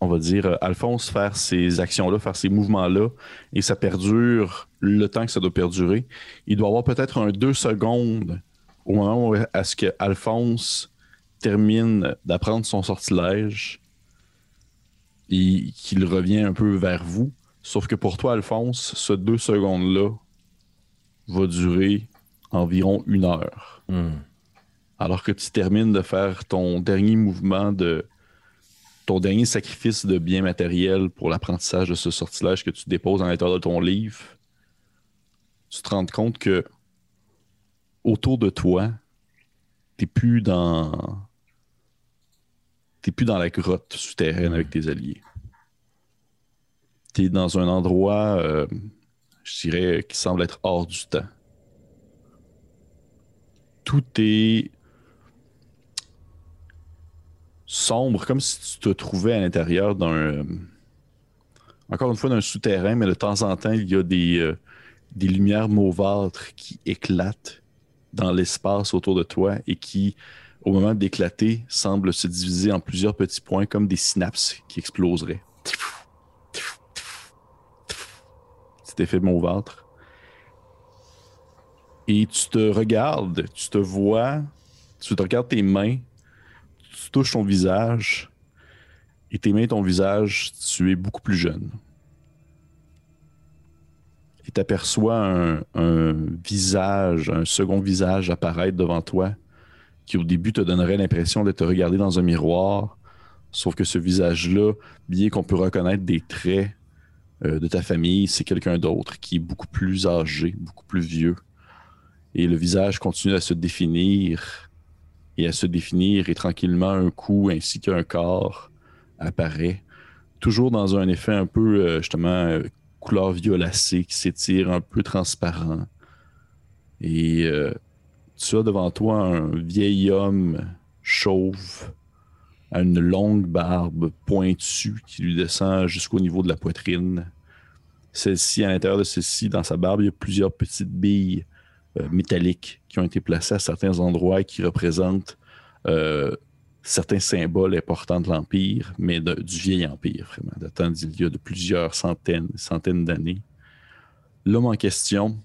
on va dire, euh, Alphonse faire ces actions-là, faire ces mouvements-là, et ça perdure le temps que ça doit perdurer. Il doit y avoir peut-être un deux secondes au moment où à ce que Alphonse termine d'apprendre son sortilège et qu'il revient un peu vers vous. Sauf que pour toi, Alphonse, ce deux secondes-là va durer environ une heure. Hmm. Alors que tu termines de faire ton dernier mouvement de ton dernier sacrifice de bien matériel pour l'apprentissage de ce sortilège que tu déposes à l'intérieur de ton livre, tu te rends compte que autour de toi, t'es plus dans t'es plus dans la grotte souterraine avec tes alliés. T'es dans un endroit, euh, je dirais, qui semble être hors du temps. Tout est sombre, comme si tu te trouvais à l'intérieur d'un. encore une fois, d'un souterrain, mais de temps en temps, il y a des, euh, des lumières mauvâtres qui éclatent dans l'espace autour de toi et qui, au moment d'éclater, semblent se diviser en plusieurs petits points comme des synapses qui exploseraient. Cet effet mauvâtre. Et tu te regardes, tu te vois, tu te regardes tes mains, tu touches ton visage, et tes ton visage, tu es beaucoup plus jeune. Et tu aperçois un, un visage, un second visage apparaître devant toi, qui au début te donnerait l'impression de te regarder dans un miroir, sauf que ce visage-là, bien qu'on peut reconnaître des traits euh, de ta famille, c'est quelqu'un d'autre qui est beaucoup plus âgé, beaucoup plus vieux. Et le visage continue à se définir et à se définir, et tranquillement un cou ainsi qu'un corps apparaît, toujours dans un effet un peu euh, justement euh, couleur violacée qui s'étire, un peu transparent. Et euh, tu as devant toi un vieil homme chauve, à une longue barbe pointue qui lui descend jusqu'au niveau de la poitrine. Celle-ci, à l'intérieur de celle-ci, dans sa barbe, il y a plusieurs petites billes métalliques qui ont été placées à certains endroits qui représentent euh, certains symboles importants de l'Empire, mais du vieil Empire, vraiment, datant d'il y a de plusieurs centaines, centaines d'années. L'homme en question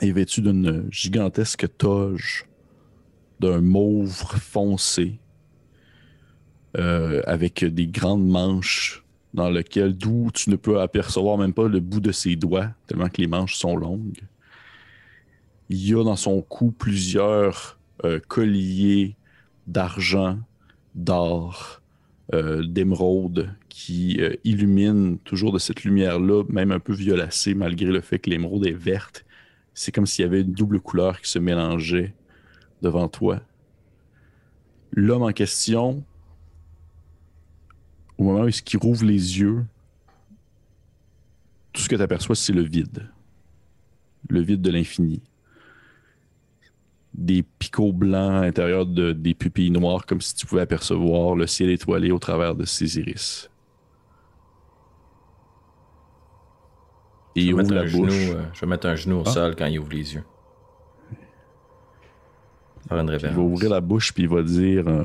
est vêtu d'une gigantesque toge d'un mauve foncé, euh, avec des grandes manches dans lesquelles, d'où tu ne peux apercevoir même pas le bout de ses doigts, tellement que les manches sont longues. Il y a dans son cou plusieurs euh, colliers d'argent, d'or, euh, d'émeraude qui euh, illuminent toujours de cette lumière-là, même un peu violacée, malgré le fait que l'émeraude est verte. C'est comme s'il y avait une double couleur qui se mélangeait devant toi. l'homme en question, au moment où il rouvre les yeux, tout ce que tu aperçois, c'est le vide. Le vide de l'infini. Des picots blancs à l'intérieur de, des pupilles noires, comme si tu pouvais apercevoir le ciel étoilé au travers de ses iris. Et Je il vais, la genou, bouche. euh, je vais mettre un genou au Ah. sol quand il ouvre les yeux. Faire une il va ouvrir la bouche puis il va dire euh,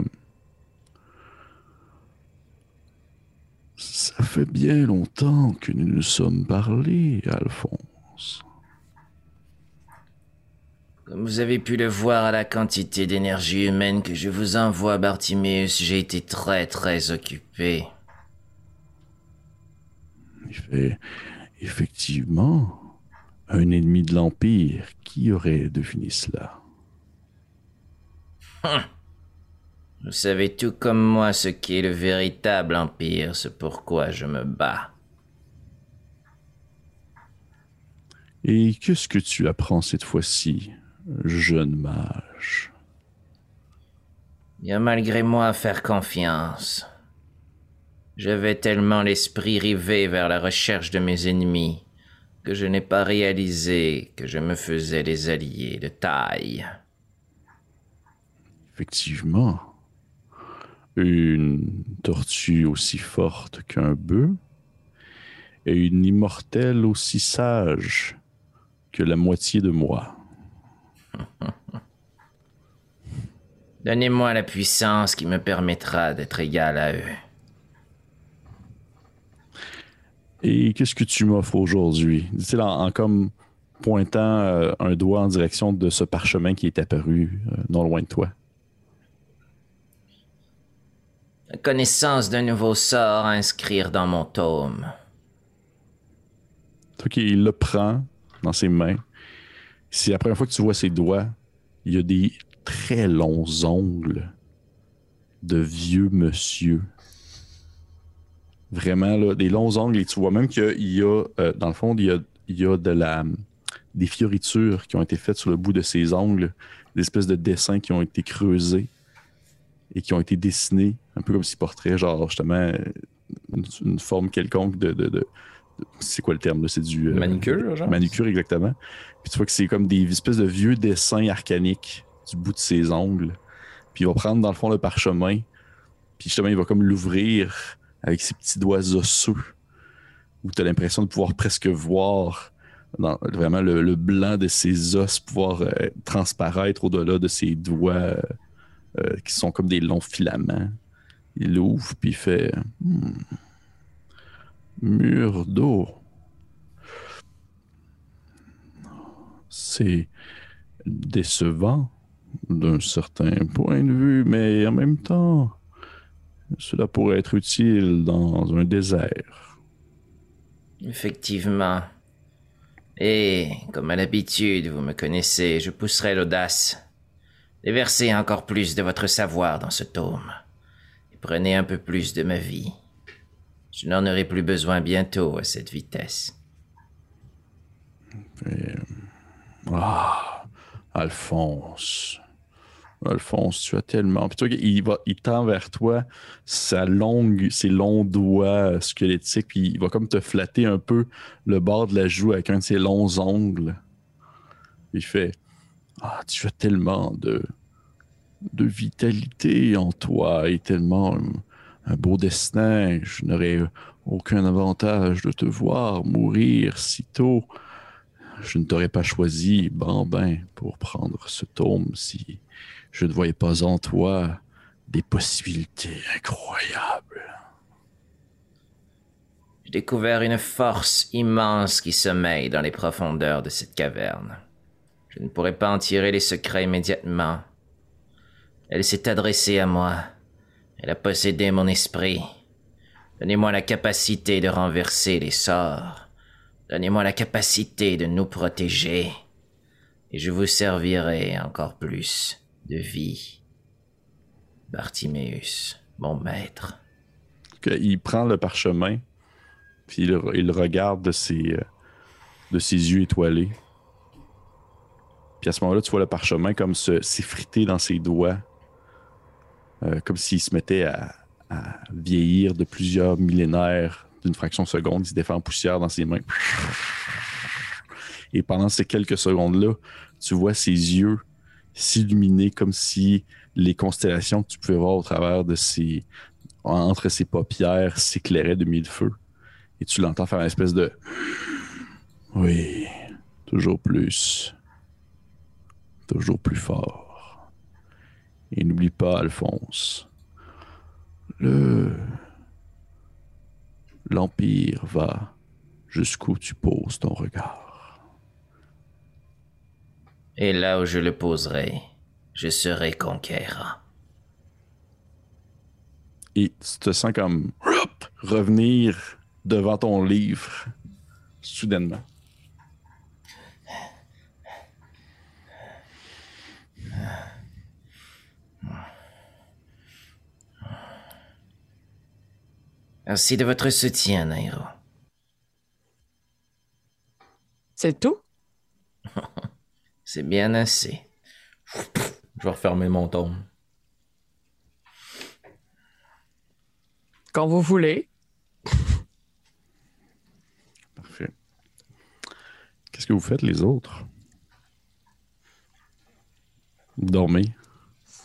Ça fait bien longtemps que nous nous sommes parlé, Alphonse. Comme vous avez pu le voir à la quantité d'énergie humaine que je vous envoie, Bartiméus, j'ai été très très occupé. Il fait Effectivement, un ennemi de l'Empire, qui aurait deviné cela? Vous savez tout comme moi ce qu'est le véritable empire, c'est pourquoi je me bats. Et qu'est-ce que tu apprends cette fois-ci, jeune mage Bien malgré moi faire confiance. J'avais tellement l'esprit rivé vers la recherche de mes ennemis que je n'ai pas réalisé que je me faisais des alliés de taille. Effectivement. Une tortue aussi forte qu'un bœuf et une immortelle aussi sage que la moitié de moi. (laughs) Donnez-moi la puissance qui me permettra d'être égal à eux. Et qu'est-ce que tu m'offres aujourd'hui? Dit-il en, en comme pointant euh, un doigt en direction de ce parchemin qui est apparu euh, non loin de toi. La connaissance d'un nouveau sort à inscrire dans mon tome. Ok, il le prend dans ses mains. C'est la première fois que tu vois ses doigts. Il y a des très longs ongles de vieux monsieur. Vraiment, là, des longs ongles. Et tu vois même qu'il y a, euh, dans le fond, il y a, de la, des fioritures qui ont été faites sur le bout de ses ongles, des espèces de dessins qui ont été creusés et qui ont été dessinés, un peu comme s'il porterait, genre, justement, une, forme quelconque de- c'est quoi le terme, là? C'est du. euh, Manicure, genre? Manucure, exactement. Puis tu vois que c'est comme des espèces de vieux dessins arcaniques du bout de ses ongles. Puis il va prendre dans le fond le parchemin. Puis justement, il va comme l'ouvrir avec ses petits doigts osseux. Où tu as l'impression de pouvoir presque voir dans- vraiment le, le blanc de ses os pouvoir euh, transparaître au-delà de ses doigts euh, euh, qui sont comme des longs filaments. Il l'ouvre puis il fait Hmm. Mur d'eau. C'est décevant d'un certain point de vue, mais en même temps, cela pourrait être utile dans un désert. Effectivement. Et, comme à l'habitude, vous me connaissez, je pousserai l'audace. Déversez encore plus de votre savoir dans ce tome. Et prenez un peu plus de ma vie. Je n'en aurai plus besoin bientôt à cette vitesse. Ah, Alphonse. Alphonse, tu as tellement. Puis toi, il, va, il tend vers toi sa longue, ses longs doigts squelettiques, puis il va comme te flatter un peu le bord de la joue avec un de ses longs ongles. Il fait Ah, tu as tellement de, de vitalité en toi et tellement un, beau destin. Je n'aurais aucun avantage de te voir mourir si tôt. Je ne t'aurais pas choisi, Bambin, pour prendre ce tome si je ne voyais pas en toi des possibilités incroyables. J'ai découvert une force immense qui sommeille dans les profondeurs de cette caverne. Je ne pourrais pas en tirer les secrets immédiatement. Elle s'est adressée à moi. Elle a possédé mon esprit. Donnez-moi la capacité de renverser les sorts. Donnez-moi la capacité de nous protéger. Et je vous servirai encore plus de vie. Bartiméus, mon maître. Il prend le parchemin, puis il, regarde de ses, euh, de ses yeux étoilés. Puis à ce moment-là, tu vois le parchemin comme se- s'effriter dans ses doigts. Euh, comme s'il se mettait à, vieillir de plusieurs millénaires d'une fraction de seconde. Il se défait en poussière dans ses mains. Et pendant ces quelques secondes-là, tu vois ses yeux s'illuminer comme si les constellations que tu pouvais voir au travers de ses. entre ses paupières s'éclairaient de mille feux. Et tu l'entends faire une espèce de. Oui, toujours plus. Toujours plus fort. Et n'oublie pas, Alphonse, le. L'Empire va jusqu'où tu poses ton regard. Et là où je le poserai, je serai conquérant. Et tu te sens comme revenir devant ton livre soudainement. Merci de votre soutien, Nairo. C'est tout? (laughs) C'est bien assez. Je vais refermer mon tome. Quand vous voulez. (laughs) Parfait. Qu'est-ce que vous faites les autres? Dormez.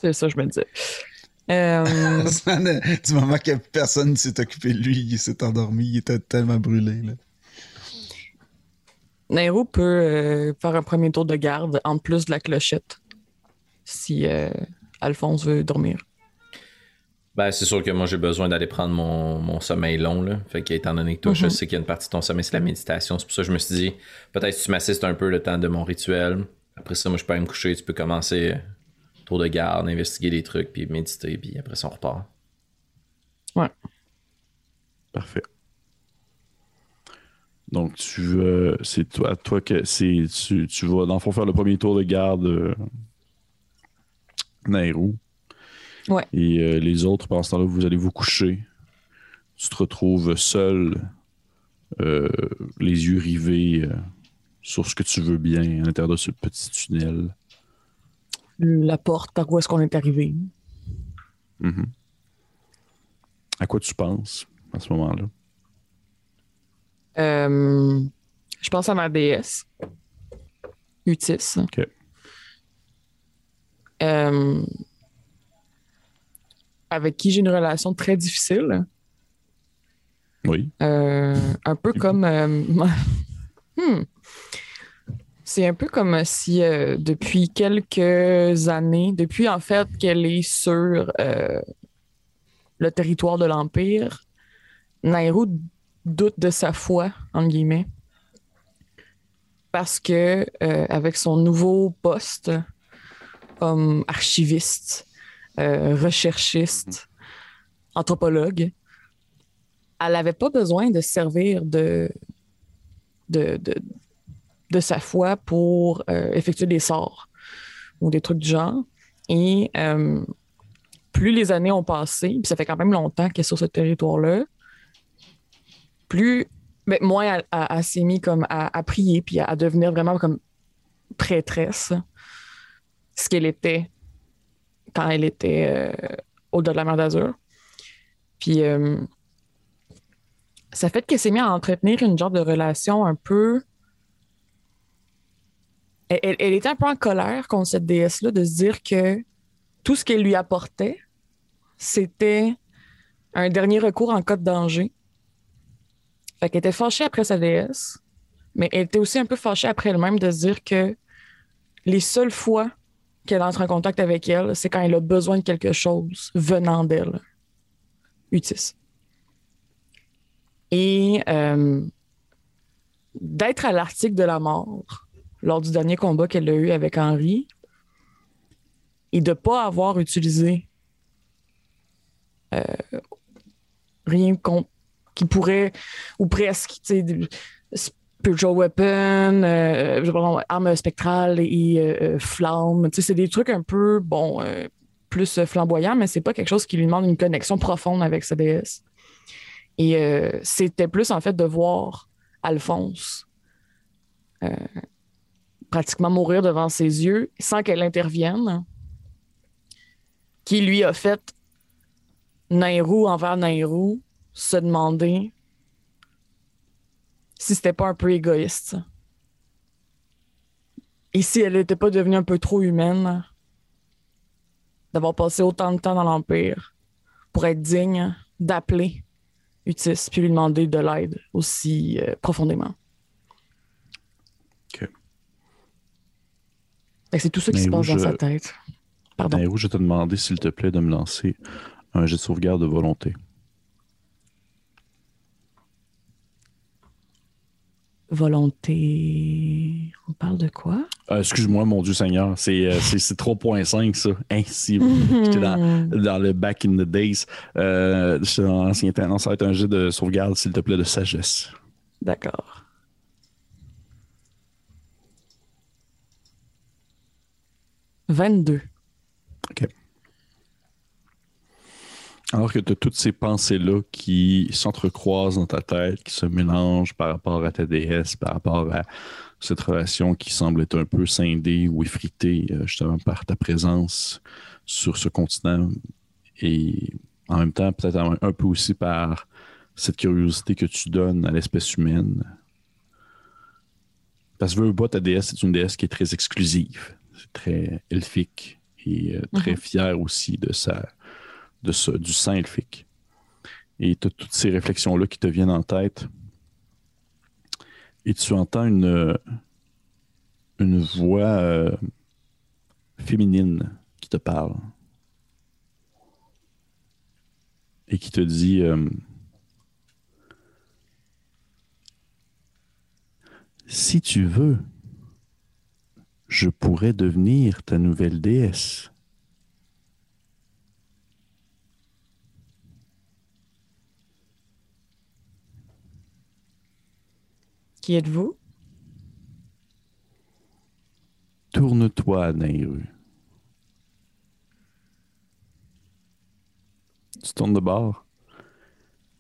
C'est ça, je me disais. Euh, (laughs) du moment que personne ne s'est occupé de lui, il s'est endormi, il était tellement brûlé. Là. Nairo peut euh, faire un premier tour de garde en plus de la clochette si euh, Alphonse veut dormir. Ben, c'est sûr que moi, j'ai besoin d'aller prendre mon, mon sommeil long, là. Fait qu'étant donné que toi, je Mhm. sais qu'il y a une partie de ton sommeil, c'est la méditation. C'est pour ça que je me suis dit, peut-être si tu m'assistes un peu le temps de mon rituel. Après ça, moi, je peux aller me coucher. Tu peux commencer tour de garde, investiguer des trucs, puis méditer, puis après ça, on repart. Parfait. Donc, tu veux. C'est toi, toi que. C'est, tu, tu vas, dans le fond, faire le premier tour de garde euh, Nairou. Ouais. Et euh, les autres, pendant ce temps-là, vous allez vous coucher. Tu te retrouves seul, euh, les yeux rivés euh, sur ce que tu veux bien à l'intérieur de ce petit tunnel. La porte par où est-ce qu'on est arrivé. Mhm. À quoi tu penses à ce moment-là? Euh, je pense à ma déesse, Utis. Ok. Euh, avec qui j'ai une relation très difficile. Oui. Euh, un peu comme. euh, (laughs) hmm. C'est un peu comme si euh, depuis quelques années, depuis en fait qu'elle est sur euh, le territoire de l'Empire, Nairo doute de sa foi, entre guillemets. Parce que euh, avec son nouveau poste comme archiviste, recherchiste, anthropologue, elle n'avait pas besoin de servir de, de, de, de sa foi pour euh, effectuer des sorts ou des trucs du genre. Et euh, plus les années ont passé, puis ça fait quand même longtemps qu'elle est sur ce territoire-là, plus, ben, moins elle, s'est mise comme à, prier, puis à, devenir vraiment comme prêtresse, ce qu'elle était quand elle était euh, au-delà de la mer d'Azur. Puis ça fait qu'elle s'est mise à entretenir une genre de relation un peu. Elle, était un peu en colère contre cette déesse-là de se dire que tout ce qu'elle lui apportait, c'était un dernier recours en cas de danger. Fait qu'elle était fâchée après sa déesse, mais elle était aussi un peu fâchée après elle-même de se dire que les seules fois qu'elle entre en contact avec elle, c'est quand elle a besoin de quelque chose venant d'elle. Utis. Et euh, d'être à l'article de la mort lors du dernier combat qu'elle a eu avec Henri et de ne pas avoir utilisé euh, rien qui pourrait, ou presque, spiritual weapon, euh, pas, arme spectrale et euh, euh, flamme. C'est des trucs un peu, bon, euh, plus flamboyants, mais c'est pas quelque chose qui lui demande une connexion profonde avec sa déesse. Et c'était plus, en fait, de voir Alphonse pratiquement mourir devant ses yeux sans qu'elle intervienne, qui lui a fait Nairou envers Nairou se demander si c'était pas un peu égoïste. Et si elle n'était pas devenue un peu trop humaine d'avoir passé autant de temps dans l'Empire pour être digne d'appeler Utis puis lui demander de l'aide aussi euh, profondément. Ok. Fait que C'est tout ça qui se passe dans je- sa tête. Pardon. Nairou, je te demander, s'il te plaît, de me lancer un jet de sauvegarde de volonté. Volonté. On parle de quoi? Euh, Excuse-moi, mon Dieu Seigneur, c'est euh, c'est- c'est 3.5 ça. (laughs) Hein, si j'étais dans, dans le back in the days. Euh, dans l'ancien temps. Non, ça va être un jet de sauvegarde, s'il te plaît, de sagesse. D'accord. Vingt-deux. Alors que tu as toutes ces pensées-là qui s'entrecroisent dans ta tête, qui se mélangent par rapport à ta déesse, par rapport à cette relation qui semble être un peu scindée ou effritée euh, justement par ta présence sur ce continent et en même temps peut-être un, peu aussi par cette curiosité que tu donnes à l'espèce humaine. Parce que veux pas, ta déesse, c'est une déesse qui est très exclusive. C'est très elfique et euh, très Mhm. fière aussi de sa, de ce, du sang elfique. Et tu as toutes ces réflexions-là qui te viennent en tête. Et tu entends une, une voix euh, féminine qui te parle. Et qui te dit euh, Si tu veux, je pourrais devenir ta nouvelle déesse. Qui êtes-vous? Tourne-toi, Nairu. Tu tournes de bord.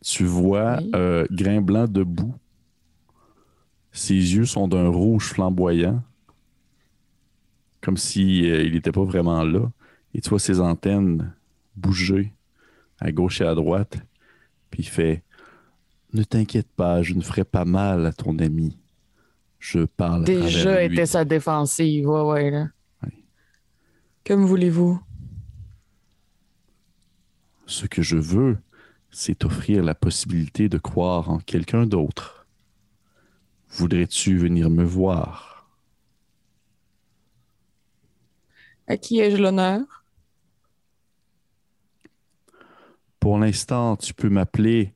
Tu vois Oui. euh, Grain Blanc debout. Ses yeux sont d'un rouge flamboyant. Comme si euh, il n'était pas vraiment là. Et tu vois ses antennes bouger à gauche et à droite. Puis il fait Ne t'inquiète pas, je ne ferai pas mal à ton ami. Je parle à Déjà lui. était sa défensive, ouais, ouais, là. Comme voulez-vous? Ce que je veux, c'est t'offrir la possibilité de croire en quelqu'un d'autre. Voudrais-tu venir me voir? À qui ai-je l'honneur? Pour l'instant, tu peux m'appeler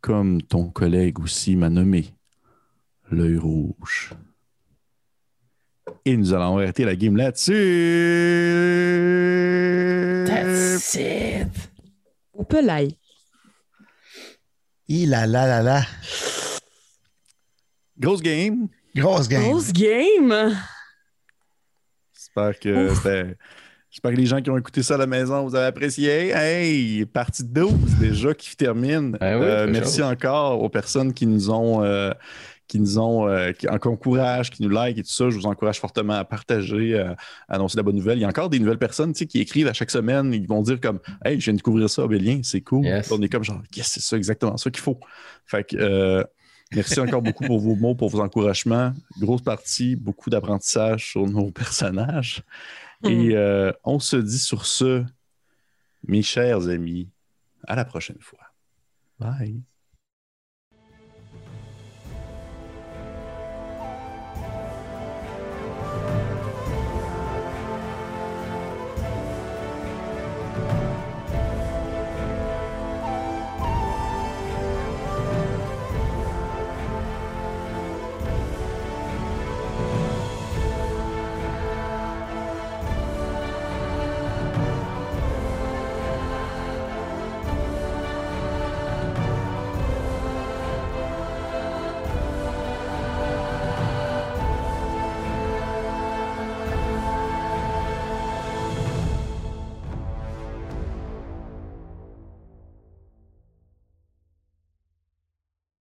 comme ton collègue aussi m'a nommé, l'œil rouge. Et nous allons arrêter la game là-dessus. That's it. Au pelaille. Il a là là là. Grosse game. Grosse game. Grosse game! J'espère que c'était. J'espère que les gens qui ont écouté ça à la maison, vous avez apprécié. Hey, partie 12 déjà qui termine. Oui, Euh, merci encore aux personnes qui nous ont, euh, qui nous ont, euh, qui en qui nous like et tout ça. Je vous encourage fortement à partager, euh, à annoncer la bonne nouvelle. Il y a encore des nouvelles personnes tu sais, qui écrivent à chaque semaine. Ils vont dire comme Hey, je viens de découvrir ça, Bélien, c'est cool. Yes. On est comme genre Yes, c'est ça, exactement ça qu'il faut. Fait que euh, merci encore beaucoup pour vos mots, pour vos encouragements. Grosse partie, beaucoup d'apprentissage sur nos personnages. Et euh, on se dit sur ce, mes chers amis, à la prochaine fois. Bye.